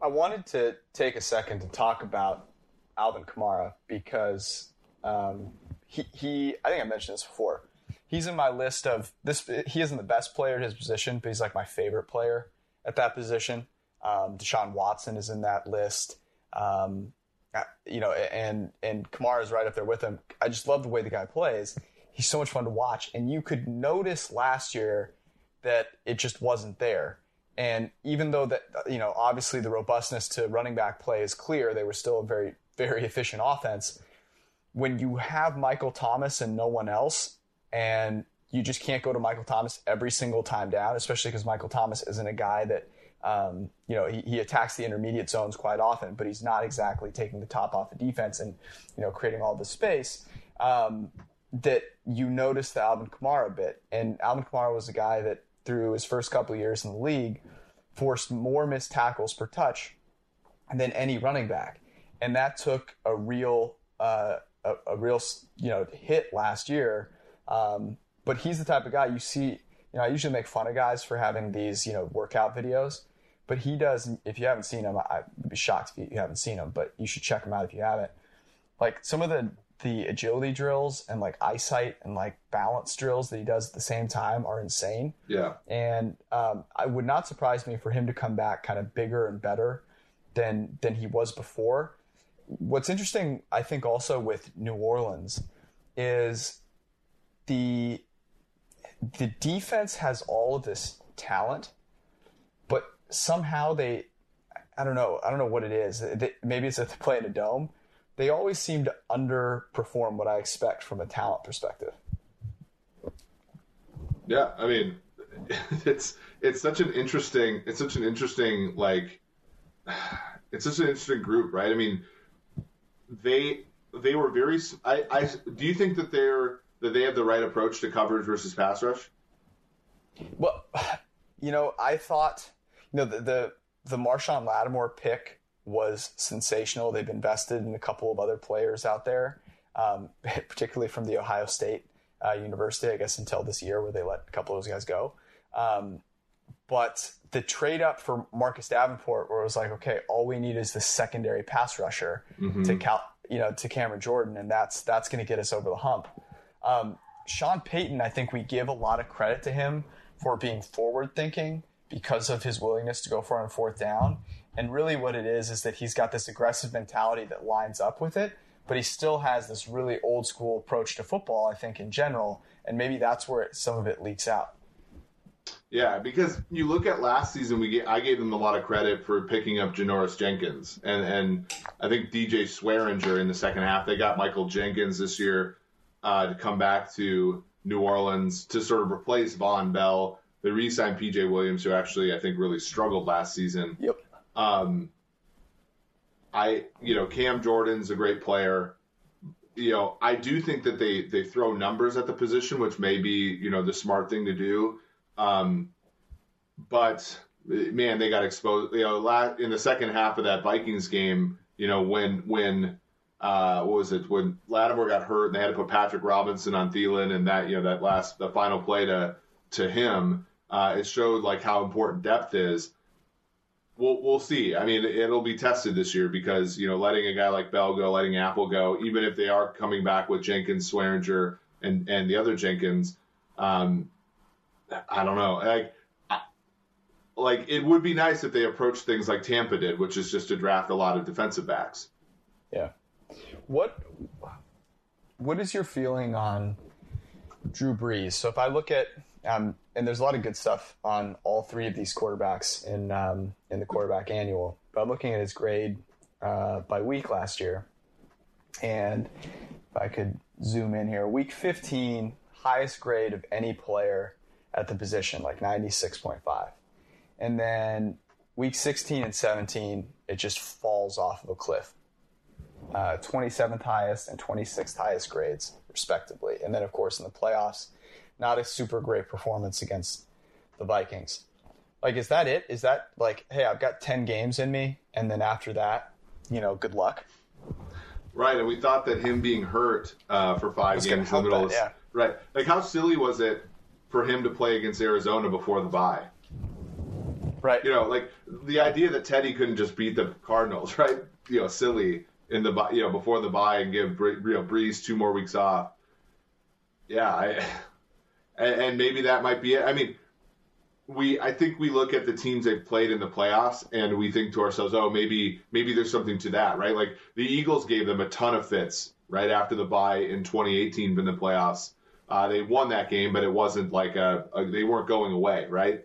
Speaker 2: I wanted to take a second to talk about Alvin Kamara because um, he, he, I think I mentioned this before. He's in my list of this. He isn't the best player at his position, but he's like my favorite player at that position. Um, Deshaun Watson is in that list. Um, uh, you know, and and Kamara is right up there with him. I just love the way the guy plays. He's so much fun to watch, and you could notice last year that it just wasn't there. And even though that, you know, obviously the robustness to running back play is clear, they were still a very, very efficient offense. When you have Michael Thomas and no one else, and you just can't go to Michael Thomas every single time down, especially because Michael Thomas isn't a guy that, um, you know, he, he attacks the intermediate zones quite often, but he's not exactly taking the top off the defense and, you know, creating all the space. Um, that you noticed the Alvin Kamara bit. And Alvin Kamara was a guy that through his first couple years in the league forced more missed tackles per touch than any running back. And that took a real uh, a, a real you know hit last year. Um, but he's the type of guy you see. You know, I usually make fun of guys for having these you know workout videos, but he does. If you haven't seen him, I would be shocked if you haven't seen him. But you should check him out if you haven't. Like some of the the agility drills and like eyesight and like balance drills that he does at the same time are insane.
Speaker 3: Yeah.
Speaker 2: And um, I would not surprise me for him to come back kind of bigger and better than than he was before. What's interesting, I think, also with New Orleans is the the defense has all of this talent, but somehow they, I don't know, I don't know what it is. Maybe it's they play in a dome. They always seem to underperform what I expect from a talent perspective.
Speaker 3: Yeah, I mean, (laughs) it's it's such an interesting it's such an interesting like (sighs) it's such an interesting group, right? I mean, they they were very. I, I do you think that they're that they have the right approach to coverage versus pass rush?
Speaker 2: Well, (sighs) you know, I thought, you know, the the, the Marshon Lattimore pick was sensational. They've invested in a couple of other players out there, um, (laughs) particularly from the Ohio State uh, University, I guess, until this year where they let a couple of those guys go. Um, but the trade up for Marcus Davenport, where it was like, okay, all we need is the secondary pass rusher to Cal, you know, to Cameron Jordan, and that's that's going to get us over the hump. Um, Sean Payton, I think we give a lot of credit to him for being forward thinking because of his willingness to go for on fourth down. And really, what it is is that he's got this aggressive mentality that lines up with it, but he still has this really old school approach to football, I think, in general. And maybe that's where it, some of it leaks out.
Speaker 3: Yeah, because you look at last season, we get, I gave them a lot of credit for picking up Janoris Jenkins, and and I think DJ Swearinger in the second half. They got Michael Jenkins this year uh, to come back to New Orleans to sort of replace Vonn Bell. They re-signed PJ Williams, who actually I think really struggled last season.
Speaker 2: Yep.
Speaker 3: Um, I, you know, Cam Jordan's a great player. You know, I do think that they they throw numbers at the position, which may be you know the smart thing to do. Um, but man, they got exposed. You know, in the second half of that Vikings game, you know, when when uh, what was it when Lattimore got hurt and they had to put Patrick Robinson on Thielen, and that you know that last the final play to to him, uh, it showed like how important depth is. We'll we'll see. I mean, it'll be tested this year because you know letting a guy like Bell go, letting Apple go, even if they are coming back with Jenkins, Swearinger, and and the other Jenkins. Um, I don't know. Like, like it would be nice if they approached things like Tampa did, which is just to draft a lot of defensive backs.
Speaker 2: Yeah. What What is your feeling on Drew Brees? So if I look at um, and there's a lot of good stuff on all three of these quarterbacks in um, in the quarterback annual. But I'm looking at his grade uh, by week last year, and if I could zoom in here, week 15, highest grade of any player at the position, like 96.5, and then week 16 and 17, it just falls off of a cliff. Uh, 27th highest and 26th highest grades, respectively. And then, of course, in the playoffs, not a super great performance against the Vikings. Like, is that it? Is that like, hey, I've got 10 games in me, and then after that, you know, good luck?
Speaker 3: Right, and we thought that him being hurt uh, for five games in the middle
Speaker 2: that,
Speaker 3: right. Like, how silly was it for him to play against Arizona before the bye?
Speaker 2: Right.
Speaker 3: You know, like the idea that Teddy couldn't just beat the Cardinals, (laughs) right? You know, silly in the you know before the bye and give you know Brees two more weeks off. Yeah, I, (laughs) and, and maybe that might be it. I mean, we I think we look at the teams they've played in the playoffs and we think to ourselves, oh, maybe maybe there's something to that, right? Like the Eagles gave them a ton of fits right after the bye in 2018 in the playoffs. Uh, they won that game, but it wasn't like a, a they weren't going away, right?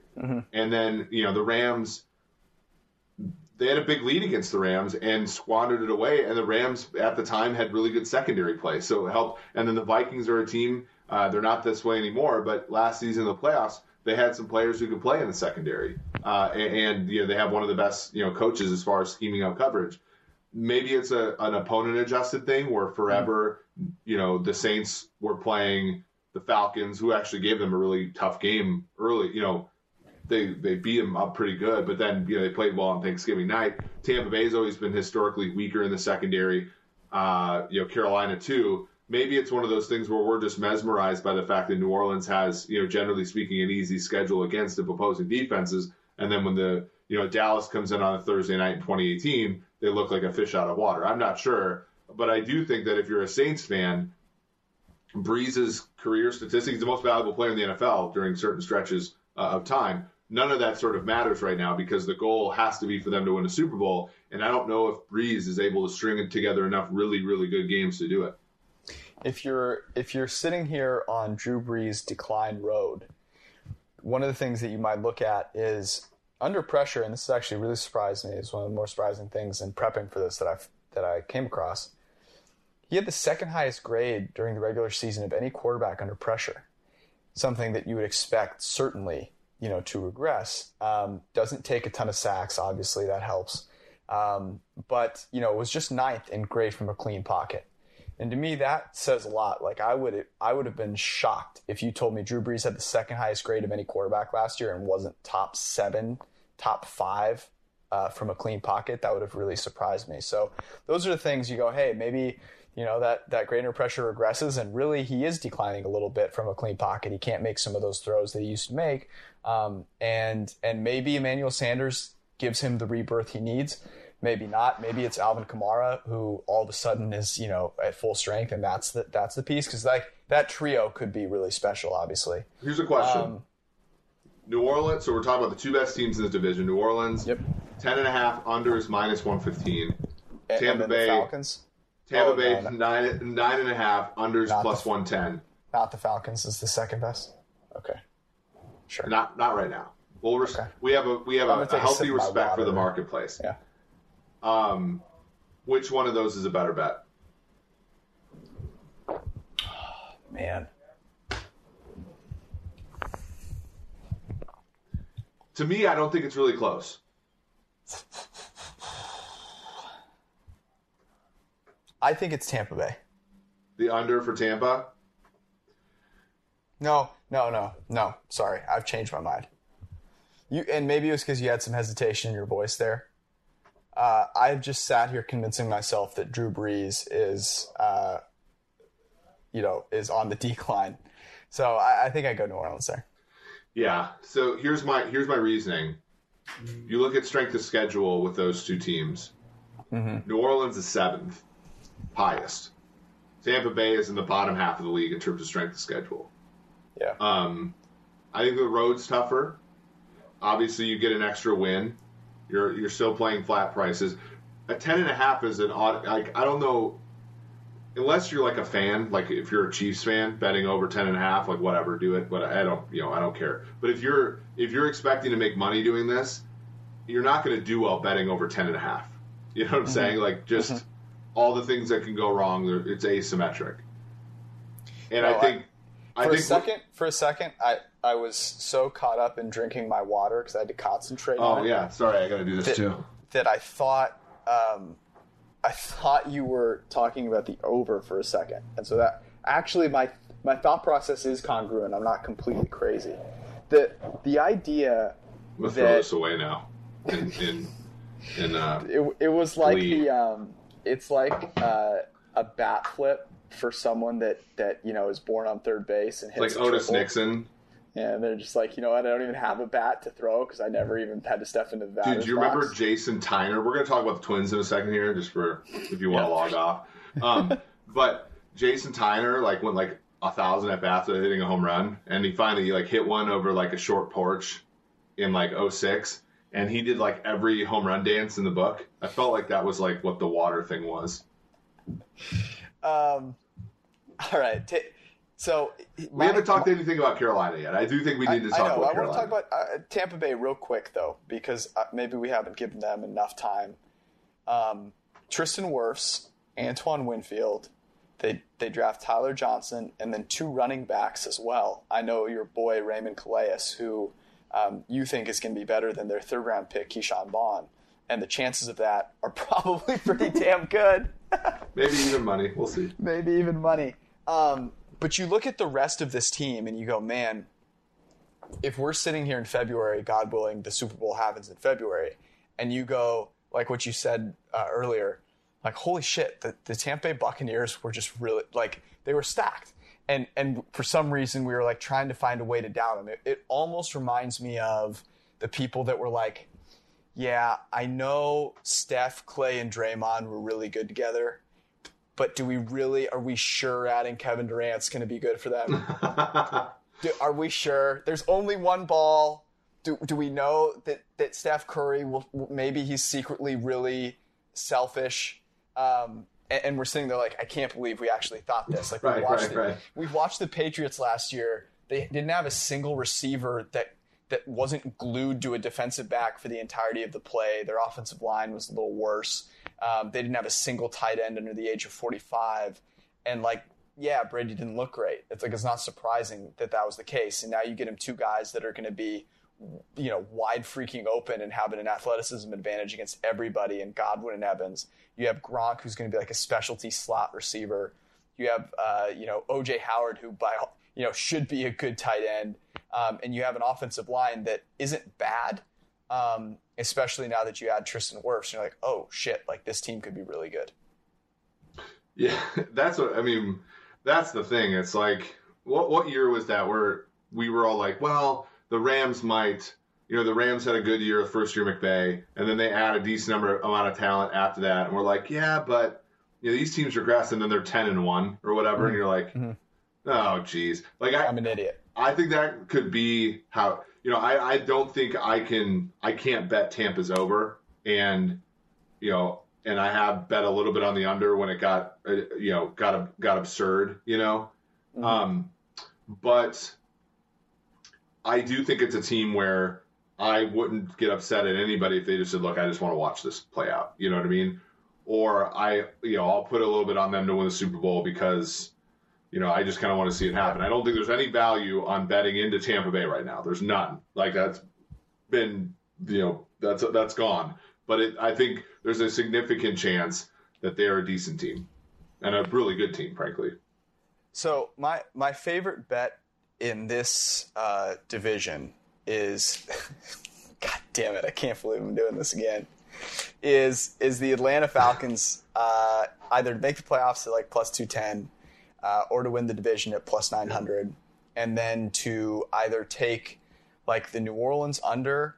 Speaker 3: And then you know the Rams, they had a big lead against the Rams and squandered it away. And the Rams at the time had really good secondary play, so it helped. And then the Vikings are a team; uh, they're not this way anymore. But last season in the playoffs, they had some players who could play in the secondary, uh, and, and you know they have one of the best you know coaches as far as scheming out coverage. Maybe it's a an opponent adjusted thing where forever, you know, the Saints were playing the Falcons, who actually gave them a really tough game early. You know, they they beat them up pretty good, but then you know they played well on Thanksgiving night. Tampa Bay's always been historically weaker in the secondary. Uh, you know, Carolina too. Maybe it's one of those things where we're just mesmerized by the fact that New Orleans has, you know, generally speaking, an easy schedule against the opposing defenses, and then when the you know Dallas comes in on a Thursday night in 2018, they look like a fish out of water. I'm not sure, but I do think that if you're a Saints fan, Brees's career statistics, the most valuable player in the NFL during certain stretches uh, of time. None of that sort of matters right now because the goal has to be for them to win a Super Bowl. And I don't know if Brees is able to string together enough really, really good games to do it.
Speaker 2: if you're if you're sitting here on Drew Brees' decline road, one of the things that you might look at is under pressure, and this has actually really surprised me. It's one of the more surprising things in prepping for this that I that I came across. He had the second highest grade during the regular season of any quarterback under pressure. Something that you would expect certainly, you know, to regress. Um, doesn't take a ton of sacks, obviously that helps. Um, but you know, it was just ninth in grade from a clean pocket. And to me, that says a lot. Like I would, I would have been shocked if you told me Drew Brees had the second highest grade of any quarterback last year and wasn't top seven, top five uh, from a clean pocket. That would have really surprised me. So those are the things you go, hey, maybe you know that that grade under pressure regresses, and really he is declining a little bit from a clean pocket. He can't make some of those throws that he used to make, um, and and maybe Emmanuel Sanders gives him the rebirth he needs maybe not. Maybe it's Alvin Kamara who all of a sudden is you know at full strength, and that's the that's the piece because like that trio could be really special. Obviously,
Speaker 3: Here's a question.
Speaker 2: Um,
Speaker 3: New Orleans, so we're talking about the two best teams in this division. New Orleans,
Speaker 2: Yep.
Speaker 3: 10 and a half, unders minus 115.
Speaker 2: and,
Speaker 3: Tampa Bay-
Speaker 2: the Falcons.
Speaker 3: Tampa
Speaker 2: Oh,
Speaker 3: Bay,
Speaker 2: no, no.
Speaker 3: nine, nine and a half, unders plus
Speaker 2: the-
Speaker 3: 110.
Speaker 2: Not the Falcons is the second best. Okay, sure.
Speaker 3: Not not right now. Well, res-
Speaker 2: Okay.
Speaker 3: we have a we have a, a healthy respect for the marketplace.
Speaker 2: Yeah.
Speaker 3: Um, which one of those is a better bet? (sighs)
Speaker 2: Man,
Speaker 3: To me, I don't think it's really close.
Speaker 2: I think it's Tampa Bay.
Speaker 3: The under for Tampa.
Speaker 2: No, no, no, no. Sorry, I've changed my mind. You and maybe it was because you had some hesitation in your voice there. Uh, I've just sat here convincing myself that Drew Brees is, uh, you know, is on the (laughs) decline. So I, I think I go New Orleans there.
Speaker 3: Yeah. So here's my here's my reasoning. You look at strength of schedule with those two teams. New Orleans is seventh, highest. Tampa Bay is in the bottom half of the league in terms of strength of schedule.
Speaker 2: Yeah.
Speaker 3: Um, I think the road's tougher. obviously you get an extra win. You're you're still playing flat prices. A ten and a half is an odd. Like I don't know, unless you're like a fan, like if you're a Chiefs fan, betting over ten and a half, like whatever, do it. But I don't, you know, I don't care. But if you're if you're expecting to make money doing this, you're not going to do well betting over ten and a half. You know what I'm mm-hmm. saying? Like just mm-hmm. all the things that can go wrong. It's asymmetric. And well, I think
Speaker 2: I, for a second, for a second, I I was so caught up in drinking my water because I had to concentrate.
Speaker 3: Oh yeah, sorry, I got to do this
Speaker 2: that,
Speaker 3: too.
Speaker 2: That I thought. Um, I thought you were talking about the over for a second, and so that actually my my thought process is congruent. I'm not completely crazy. The the idea.
Speaker 3: We'll that, throw this away now. In, in, in uh, (laughs)
Speaker 2: it, it was like the um, it's like uh, a bat flip for someone that that you know is born on third base and hits
Speaker 3: like Otis triple. Nixon.
Speaker 2: Yeah, and they're just like, you know what? I don't even have a bat to throw because I never even had to step into the bat.
Speaker 3: Dude, do you box. remember Jason Tyner? We're going to talk about the Twins in a second here, just for if you want to log off. Um, (laughs) but Jason Tyner like went like a thousand at bats with hitting a home run, and he finally like hit one over like a short porch in like 06 and he did like every home run dance in the book. I felt like that was like what the water thing was.
Speaker 2: Um, (laughs) all right. T- so
Speaker 3: we haven't talked my, anything about Carolina yet. I do think we need to talk I know, about I Carolina.
Speaker 2: want to talk about uh, Tampa Bay real quick though, because uh, maybe we haven't given them enough time. Um, Tristan Wirfs, Antoine Winfield, they they draft Tyler Johnson and then two running backs as well. I know your boy Raymond Calais, who um, you think is going to be better than their third round pick Ke'Shawn Vaughn, and the chances of that are (laughs) probably pretty damn good. (laughs)
Speaker 3: Maybe even money. We'll see.
Speaker 2: Maybe even money. Um, but you look at the rest of this team and you go, man, if we're sitting here in February, God willing, the Super Bowl happens in February, and you go, like what you said uh, earlier, like, holy shit, the, the Tampa Bay Buccaneers were just really, like, they were stacked. And, and for some reason, we were like trying to find a way to doubt them. It, it almost reminds me of the people that were like, yeah, I know Steph, Clay, and Draymond were really good together, but do we really are we sure adding Kevin Durant's going to be good for them? (laughs) do, are we sure? There's only one ball. Do, do we know that, that Steph Curry will maybe he's secretly really selfish? Um, and, and, we're sitting there like, I can't believe we actually thought this. Like
Speaker 3: right,
Speaker 2: we watched
Speaker 3: right,
Speaker 2: the,
Speaker 3: right.
Speaker 2: we watched the Patriots last year. They didn't have a single receiver that that wasn't glued to a defensive back for the entirety of the play. Their offensive line was a little worse. Um, they didn't have a single tight end under the age of 45. And like, yeah, Brady didn't look great. It's like, it's not surprising that that was the case. And now you get him two guys that are going to be, you know, wide freaking open and having an athleticism advantage against everybody and Godwin and Evans. You have Gronk, who's going to be like a specialty slot receiver. You have, uh, you know, OJ Howard, who by, you know, should be a good tight end. Um, and you have an offensive line that isn't bad, um, especially now that you add Tristan Wirfs. You're like, oh shit, like this team could be really good.
Speaker 3: Yeah, (laughs) that's what I mean. That's the thing. It's like, what what year was that where we were all like, well, the Rams might. You know, the Rams had a good year the first year McVay, and then they add a decent number amount of talent after that, and we're like, yeah, but you know, these teams regress, and then they're ten and one or whatever, mm-hmm. and you're like, mm-hmm. oh, geez, like I,
Speaker 2: I'm an idiot.
Speaker 3: I think that could be how you know, I, I don't think I can I can't bet Tampa's over and you know and I have bet a little bit on the under when it got uh, you know got got absurd you know? Mm-hmm. um, but I do think it's a team where I wouldn't get upset at anybody if they just said look I just want to watch this play out. You know what I mean? Or I you know I'll put a little bit on them to win the Super Bowl because you know, I just kind of want to see it happen. I don't think there's any value on betting into Tampa Bay right now. There's none. Like that's been, you know, that's that's gone. But it, I think there's a significant chance that they are a decent team and a really good team, frankly.
Speaker 2: So my my favorite bet in this uh, division is, (laughs) God damn it, I can't believe I'm doing this again. Is is the Atlanta Falcons uh, either to make the playoffs at like plus two ten uh, or to win the division at plus 900, and then to either take like the New Orleans under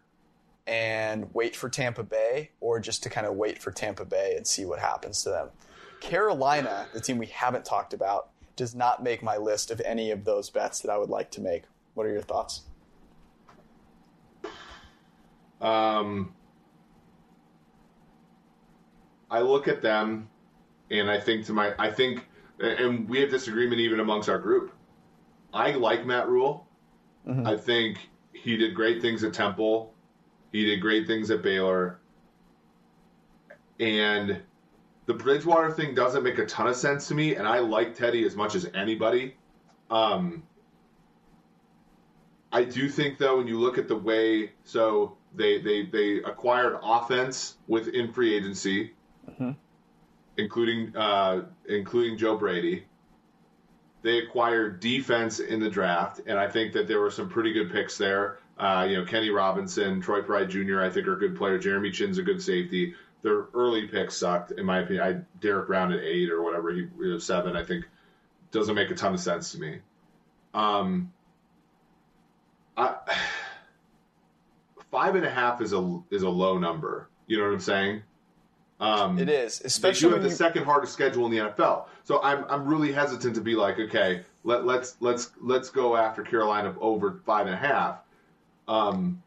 Speaker 2: and wait for Tampa Bay, or just to kind of wait for Tampa Bay and see what happens to them. Carolina, the team we haven't talked about, does not make my list of any of those bets that I would like to make. What are your thoughts?
Speaker 3: Um, I look at them, and I think to my, I think, and we have disagreement even amongst our group. I like Matt Rhule. Mm-hmm. I think he did great things at Temple. He did great things at Baylor. And the Bridgewater thing doesn't make a ton of sense to me, and I like Teddy as much as anybody. Um, I do think though, when you look at the way, so they they they acquired offense within free agency, mm-hmm. Including uh, including Joe Brady. They acquired defense in the draft, and I think that there were some pretty good picks there. Uh, you know, Kenny Robinson, Troy Pride Jr. I think are good players. Jeremy Chinn's a good safety. Their early picks sucked, in my opinion. I Derrick Brown at eight or whatever he seven. I think doesn't make a ton of sense to me. Um, I, (sighs) five and a half is a is a low number. You know what I'm saying?
Speaker 2: Um, it is, especially
Speaker 3: you have the you... second hardest schedule in the NFL. So I'm I'm really hesitant to be like, okay, let let's let's let's go after Carolina over five and a half. Um,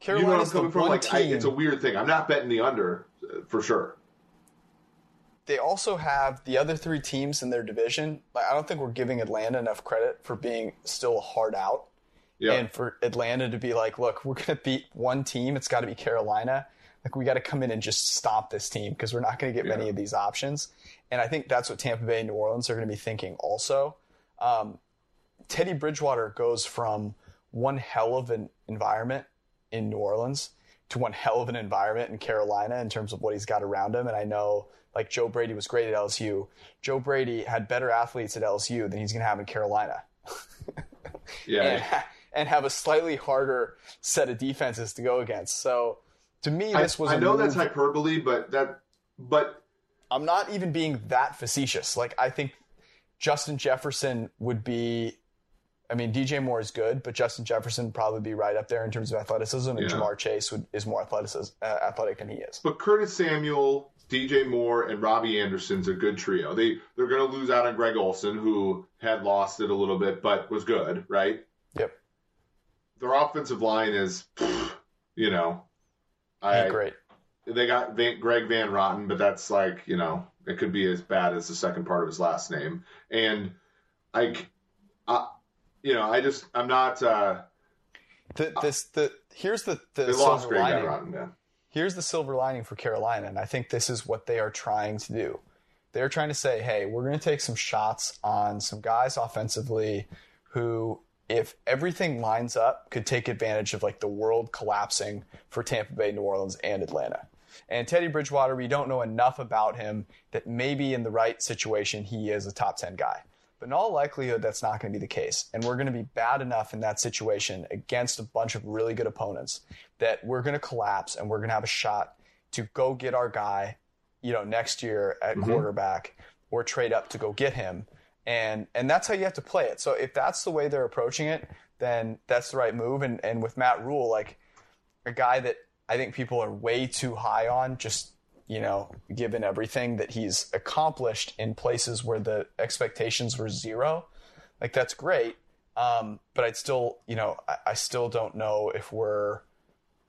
Speaker 2: Carolina's you know the one like. I,
Speaker 3: it's a weird thing. I'm not betting the under uh, for sure.
Speaker 2: They also have the other three teams in their division. Like, I don't think we're giving Atlanta enough credit for being still hard out. Yeah. And for Atlanta to be like, look, we're going to beat one team. It's got to be Carolina. Like, we got to come in and just stop this team because we're not going to get yeah. many of these options. And I think that's what Tampa Bay and New Orleans are going to be thinking also. Um, Teddy Bridgewater goes from one hell of an environment in New Orleans to one hell of an environment in Carolina in terms of what he's got around him. And I know like Joe Brady was great at LSU. Joe Brady had better athletes at LSU than he's going to have in Carolina.
Speaker 3: yeah. (laughs)
Speaker 2: And, and have a slightly harder set of defenses to go against. So to me, this was.
Speaker 3: I, I know that's hyperbole, but that, but
Speaker 2: I'm not even being that facetious. Like I think Justin Jefferson would be. I mean, DJ Moore is good, but Justin Jefferson would probably be right up there in terms of athleticism, and yeah. Ja'Marr Chase would, is more athletic, uh, athletic than he is.
Speaker 3: But Curtis Samuel, DJ Moore, and Robbie Anderson's a good trio. They they're going to lose out on Greg Olsen, who had lost it a little bit, but was good, right?
Speaker 2: Yep
Speaker 3: their offensive line is, you know,
Speaker 2: I, great.
Speaker 3: They got Van, Greg Van Roten, but that's like you know it could be as bad as the second part of his last name. And I, I you know, I just I'm not. Uh,
Speaker 2: the, this the here's the the
Speaker 3: silver
Speaker 2: Greg
Speaker 3: lining. Van Roten, yeah.
Speaker 2: Here's the silver lining for Carolina, and I think this is what they are trying to do. They're trying to say, hey, we're going to take some shots on some guys offensively who if everything lines up, could take advantage of like the world collapsing for Tampa Bay, New Orleans, and Atlanta. And Teddy Bridgewater, we don't know enough about him that maybe in the right situation he is a top 10 guy. But in all likelihood, that's not going to be the case. And we're going to be bad enough in that situation against a bunch of really good opponents that we're going to collapse and we're going to have a shot to go get our guy, you know, next year at mm-hmm. quarterback or trade up to go get him and and that's how you have to play it. So if that's the way they're approaching it, then that's the right move. And and with Matt Rhule, like a guy that I think people are way too high on, just you know, given everything that he's accomplished in places where the expectations were zero, like that's great. Um, but I'd still, you know, I, I still don't know if we're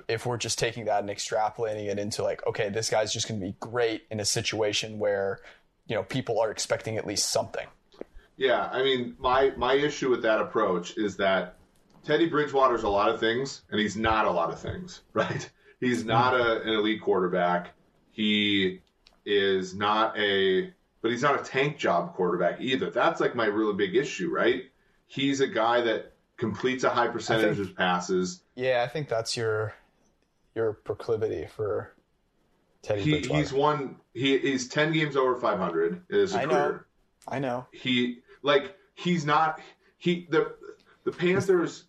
Speaker 2: if we're just taking that and extrapolating it into like, okay, this guy's just going to be great in a situation where, you know, people are expecting at least something.
Speaker 3: Yeah, I mean, my my issue with that approach is that Teddy Bridgewater's a lot of things, and he's not a lot of things, (laughs) right? He's mm-hmm. not a, an elite quarterback. He is not a, but he's not a tank job quarterback either. That's like my really big issue, right? He's a guy that completes a high percentage think, of passes.
Speaker 2: Yeah, I think that's your your proclivity for Teddy he, Bridgewater.
Speaker 3: He's won. He, he's ten games over five hundred in his I career.
Speaker 2: Know. I know.
Speaker 3: He like he's not he the the Panthers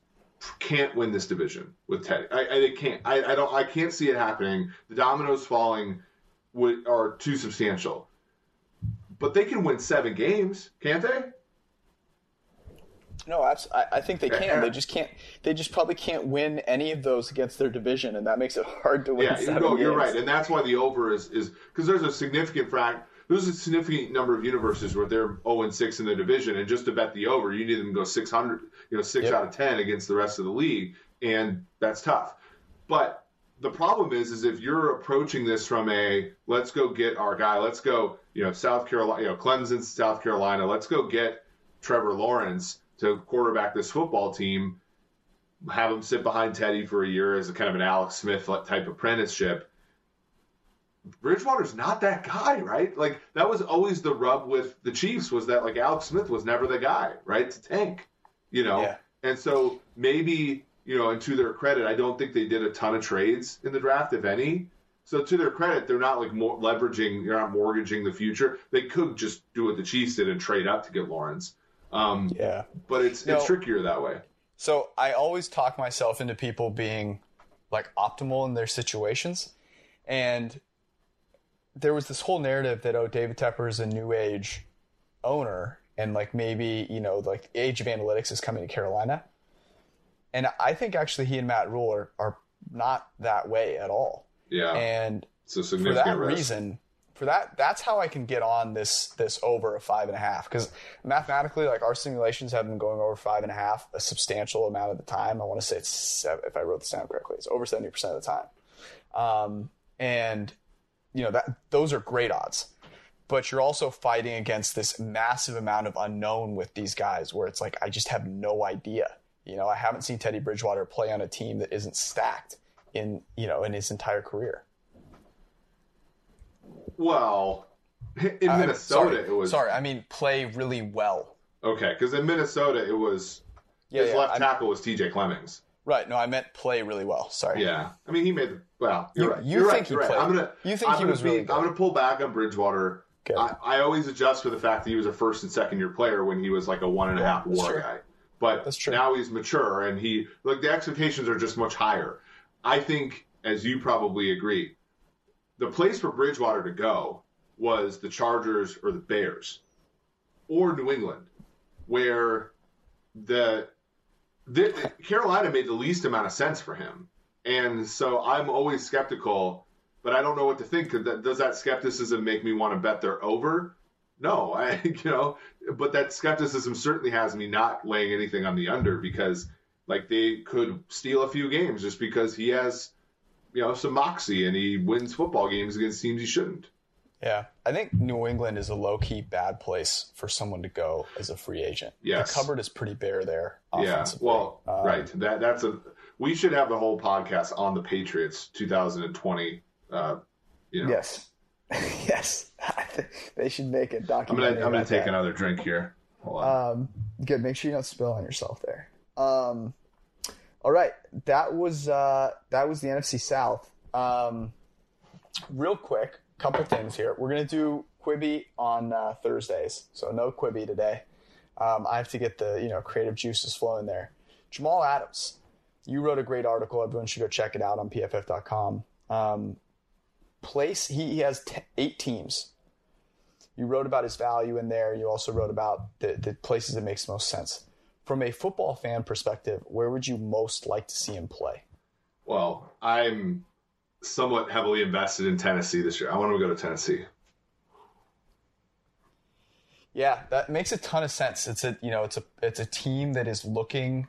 Speaker 3: can't win this division with Teddy. I, I they can't. I, I don't. I can't see it happening. The dominoes falling would, are too substantial. But they can win seven games, can't they?
Speaker 2: No, I, I think they can. They just can't. They just probably can't win any of those against their division, and that makes it hard to win.
Speaker 3: Yeah, no, you're right, and that's why the over is is because there's a significant fact there's a significant number of universes where they're 0 and 6 in the division, and just to bet the over, you need them to go 600, you know, six yep. out of 10 against the rest of the league, and that's tough. But the problem is, is if you're approaching this from a let's go get our guy, let's go, you know, South Carolina, you know, Clemson, South Carolina, let's go get Trevor Lawrence to quarterback this football team, have him sit behind Teddy for a year as a kind of an Alex Smith type apprenticeship. Bridgewater's not that guy, right? Like that was always the rub with the Chiefs was that like Alex Smith was never the guy, right? To tank, you know.
Speaker 2: Yeah.
Speaker 3: And so maybe you know, and to their credit, I don't think they did a ton of trades in the draft, if any. So to their credit, they're not like more leveraging, they're not mortgaging the future. They could just do what the Chiefs did and trade up to get Lawrence. Um,
Speaker 2: Yeah.
Speaker 3: but it's it's trickier that way.
Speaker 2: So I always talk myself into people being like optimal in their situations. And there was this whole narrative that, oh, David Tepper is a new age owner and like maybe, you know, like the age of analytics is coming to Carolina. And I think actually he and Matt Rhule are, are not that way at all.
Speaker 3: Yeah,
Speaker 2: And
Speaker 3: a
Speaker 2: for
Speaker 3: significant
Speaker 2: that
Speaker 3: risk.
Speaker 2: reason, for that, that's how I can get on this this over a five and a half. Because mathematically, like our simulations have been going over five and a half a substantial amount of the time. I want to say it's seven, if I wrote this down correctly, it's over seventy percent of the time. Um, and you know that those are great odds. But you're also fighting against this massive amount of unknown with these guys, where it's like I just have no idea. You know, I haven't seen Teddy Bridgewater play on a team that isn't stacked in you know in his entire career.
Speaker 3: Well, in
Speaker 2: I'm
Speaker 3: Minnesota,
Speaker 2: sorry,
Speaker 3: it was
Speaker 2: sorry. I mean, play really well.
Speaker 3: okay because in Minnesota, it was
Speaker 2: Yeah,
Speaker 3: his
Speaker 2: yeah,
Speaker 3: left
Speaker 2: I'm-
Speaker 3: tackle was T.J. Clemmings.
Speaker 2: Right. No, I meant play really well. Sorry.
Speaker 3: Yeah, I mean he made the well. You're
Speaker 2: You-
Speaker 3: right.
Speaker 2: you
Speaker 3: You're
Speaker 2: think
Speaker 3: right.
Speaker 2: he
Speaker 3: You're right.
Speaker 2: played-
Speaker 3: I'm gonna.
Speaker 2: you think
Speaker 3: I'm
Speaker 2: he was
Speaker 3: be,
Speaker 2: really good.
Speaker 3: I'm gonna pull back on Bridgewater.
Speaker 2: Okay.
Speaker 3: I, I always adjust for the fact that he was a first and second year player when he was like a one and a half
Speaker 2: that's
Speaker 3: war
Speaker 2: true.
Speaker 3: guy. But
Speaker 2: That's true.
Speaker 3: now he's mature and he like the expectations are just much higher. I think, as you probably agree, the place for Bridgewater to go was the Chargers or the Bears or New England, where the, the Carolina made the least amount of sense for him. And so I'm always skeptical, but I don't know what to think. Does that skepticism make me want to bet they're over? No, I (laughs) you know, but that skepticism certainly has me not laying anything on the under because like they could steal a few games just because he has you know some moxie and he wins football games against teams he shouldn't.
Speaker 2: Yeah. I think New England is a low key bad place for someone to go as a free agent.
Speaker 3: Yes.
Speaker 2: The cupboard is pretty bare there.
Speaker 3: Yeah,
Speaker 2: Offensively.
Speaker 3: well,
Speaker 2: Um,
Speaker 3: right. That that's a we should have the whole podcast on the Patriots 2020. Uh, you know,
Speaker 2: Yes. (laughs) yes. (laughs) they should make a
Speaker 3: I'm
Speaker 2: documentary.
Speaker 3: gonna I'm gonna take
Speaker 2: that.
Speaker 3: another drink here. Hold on.
Speaker 2: Um, good. Make sure you don't spill on yourself there. Um, all right, that was uh, that was the NFC South. Um, real quick, couple things here. We're gonna do Quibi on uh, Thursdays, so no Quibi today. Um, I have to get the you know creative juices flowing there. Jamal Adams, you wrote a great article. Everyone should go check it out on PFF.com. Um, place he, he has t- eight teams you wrote about his value in there. You also wrote about the, the places it makes most sense. From a football fan perspective, where would you most like to see him play?
Speaker 3: Well, I'm somewhat heavily invested in Tennessee this year. I want to go to Tennessee.
Speaker 2: Yeah, that makes a ton of sense. It's a you know it's a it's a team that is looking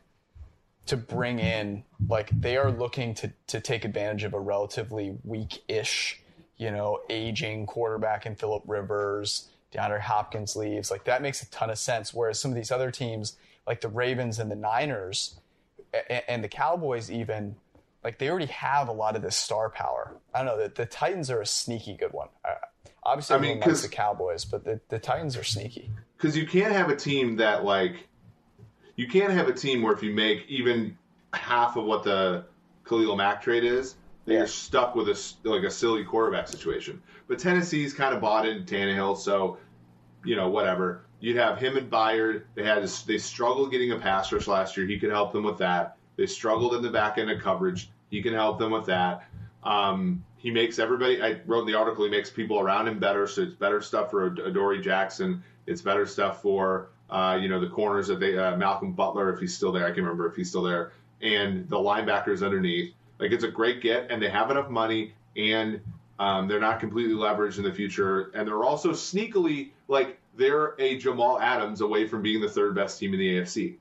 Speaker 2: to bring in like they are looking to to take advantage of a relatively weak-ish you know aging quarterback in Philip Rivers. DeAndre Hopkins leaves. Like that makes a ton of sense. Whereas some of these other teams, like the Ravens and the Niners, a- and the Cowboys, even like they already have a lot of this star power. I don't know. The, the Titans are a sneaky good one. Uh, obviously,
Speaker 3: I mean,
Speaker 2: likes the Cowboys, but the, the Titans are sneaky.
Speaker 3: because you can't have a team that like you can't have a team where if you make even half of what the Khalil Mack trade is, that
Speaker 2: Yeah.
Speaker 3: you're stuck with a like a silly quarterback situation. But Tennessee's kind of bought into Tannehill, so you know whatever. You'd have him and Byard. They had they struggled getting a pass rush last year. He could help them with that. They struggled in the back end of coverage. He can help them with that. Um, he makes everybody. I wrote in the article. He makes people around him better. So it's better stuff for Adoree Jackson. It's better stuff for uh, you know the corners that they uh, Malcolm Butler if he's still there. I can remember if he's still there, and the linebackers underneath. Like it's a great get, and they have enough money, and um, they're not completely leveraged in the future, and they're also sneakily like they're a Jamal Adams away from being the third best team in the AFC.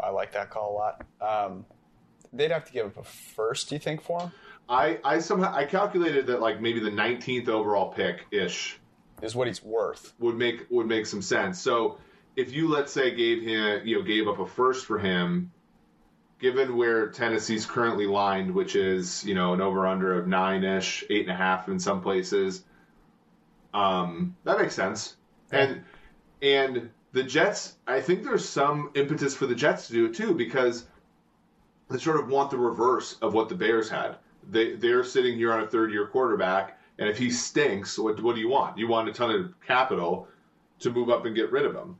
Speaker 2: I like that call a lot. Um, they'd have to give up a first. Do you think for him?
Speaker 3: I I somehow I calculated that like maybe the 19th overall pick ish
Speaker 2: Is what he's worth.
Speaker 3: would make would make some sense. So if you let's say gave him you know gave up a first for him, given where Tennessee's currently lined, which is you know an over under of nine ish, eight and a half in some places, um, that makes sense. And and the Jets, I think there's some impetus for the Jets to do it too because they sort of want the reverse of what the Bears had. They they're sitting here on a third year quarterback, and if he stinks, what what do you want? You want a ton of capital to move up and get rid of him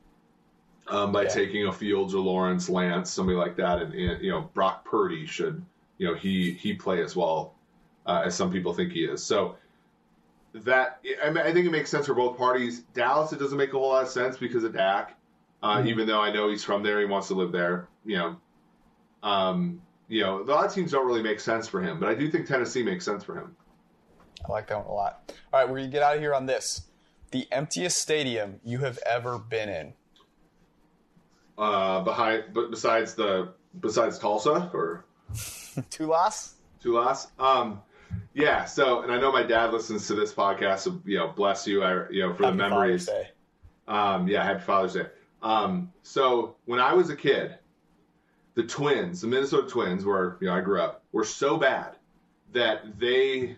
Speaker 3: um, by
Speaker 2: Yeah.
Speaker 3: taking a Fields or Lawrence, Lance, somebody like that, and, and you know Brock Purdy should you know he he play as well uh, as some people think he is. So that I, mean, I think it makes sense for both parties. Dallas, it doesn't make a whole lot of sense because of Dak, uh,
Speaker 2: Mhm.
Speaker 3: even though I know he's from there, he wants to live there. You know, um, you know, a lot of teams don't really make sense for him, but I do think Tennessee makes sense for him.
Speaker 2: I like that one a lot. All right, we're gonna get out of here on this. The emptiest stadium you have ever been in.
Speaker 3: Uh, behind, but besides the besides Tulsa or (laughs)
Speaker 2: Tulas?
Speaker 3: Tulas, um, yeah. So, and I know my dad listens to this podcast, so you know, bless you, I you know for
Speaker 2: Happy
Speaker 3: the
Speaker 2: Father's
Speaker 3: memories.
Speaker 2: Day.
Speaker 3: Um, yeah, happy Father's Day. Um, so when I was a kid, the Twins, the Minnesota Twins, where you know I grew up, were so bad that they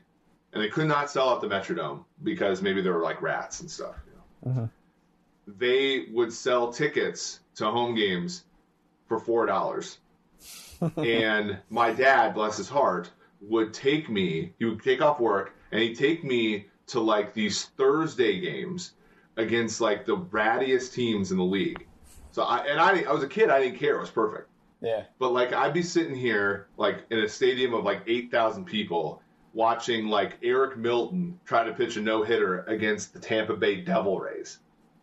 Speaker 3: and they could not sell out the Metrodome because maybe there were like rats and stuff. You know?
Speaker 2: Mhm.
Speaker 3: They would sell tickets to home games for four dollars, (laughs) and my dad, bless his heart, would take me. He would take off work and he'd take me to like these Thursday games against like the rattiest teams in the league. So I and I, I was a kid. I didn't care. It was perfect.
Speaker 2: Yeah.
Speaker 3: But like I'd be sitting here like in a stadium of like eight thousand people watching like Eric Milton try to pitch a no hitter against the Tampa Bay Devil Rays,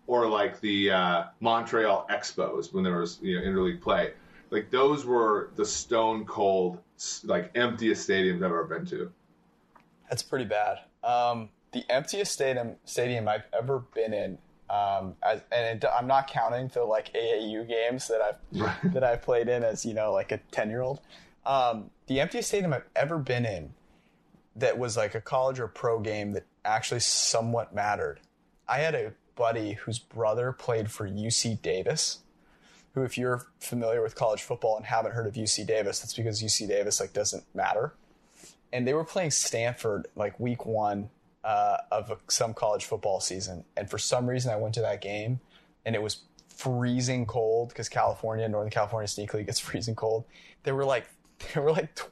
Speaker 3: or like the uh, Montreal Expos when there was you know interleague play. Like those were the stone cold like emptiest stadiums I've ever been to.
Speaker 2: That's pretty bad. Um, the emptiest stadium stadium I've ever been in, um, as, and it, I'm not counting the like AAU games that I've (laughs) that I've played in as you know like a ten year old. Um, the emptiest stadium I've ever been in that was like a college or pro game that actually somewhat mattered. I had a buddy whose brother played for UC Davis. Who, if you're familiar with college football and haven't heard of UC Davis, that's because UC Davis like doesn't matter and they were playing Stanford like week one uh, of a, some college football season. And for some reason, I went to that game, and it was freezing cold because California, Northern California sneakily gets (laughs) freezing cold. There were like (laughs) there were like tw-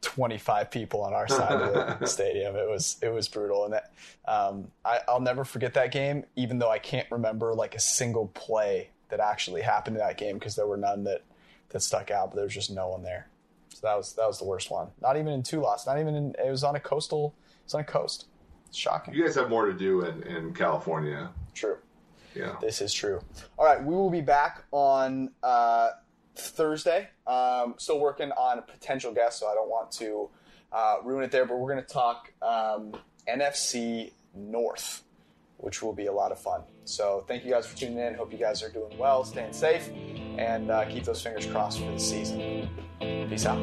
Speaker 2: twenty five people on our side of the (laughs) stadium. It was it was brutal, and that um, I, I'll never forget that game, even though I can't remember like a single play that actually happened in that game because there were none that that stuck out. But there was just no one there. So that was that was the worst one. Not even in two lots. Not even in. It was on a coastal. It's on a coast. It's shocking.
Speaker 3: You guys have more to do in, in California.
Speaker 2: True.
Speaker 3: Yeah.
Speaker 2: This is true. All right, we will be back on uh, Thursday. Um, still working on a potential guest, so I don't want to uh, ruin it there. But we're going to talk um, NFC North, which will be a lot of fun. So thank you guys for tuning in. Hope you guys are doing well, staying safe, and uh, keep those fingers crossed for the season. Peace out.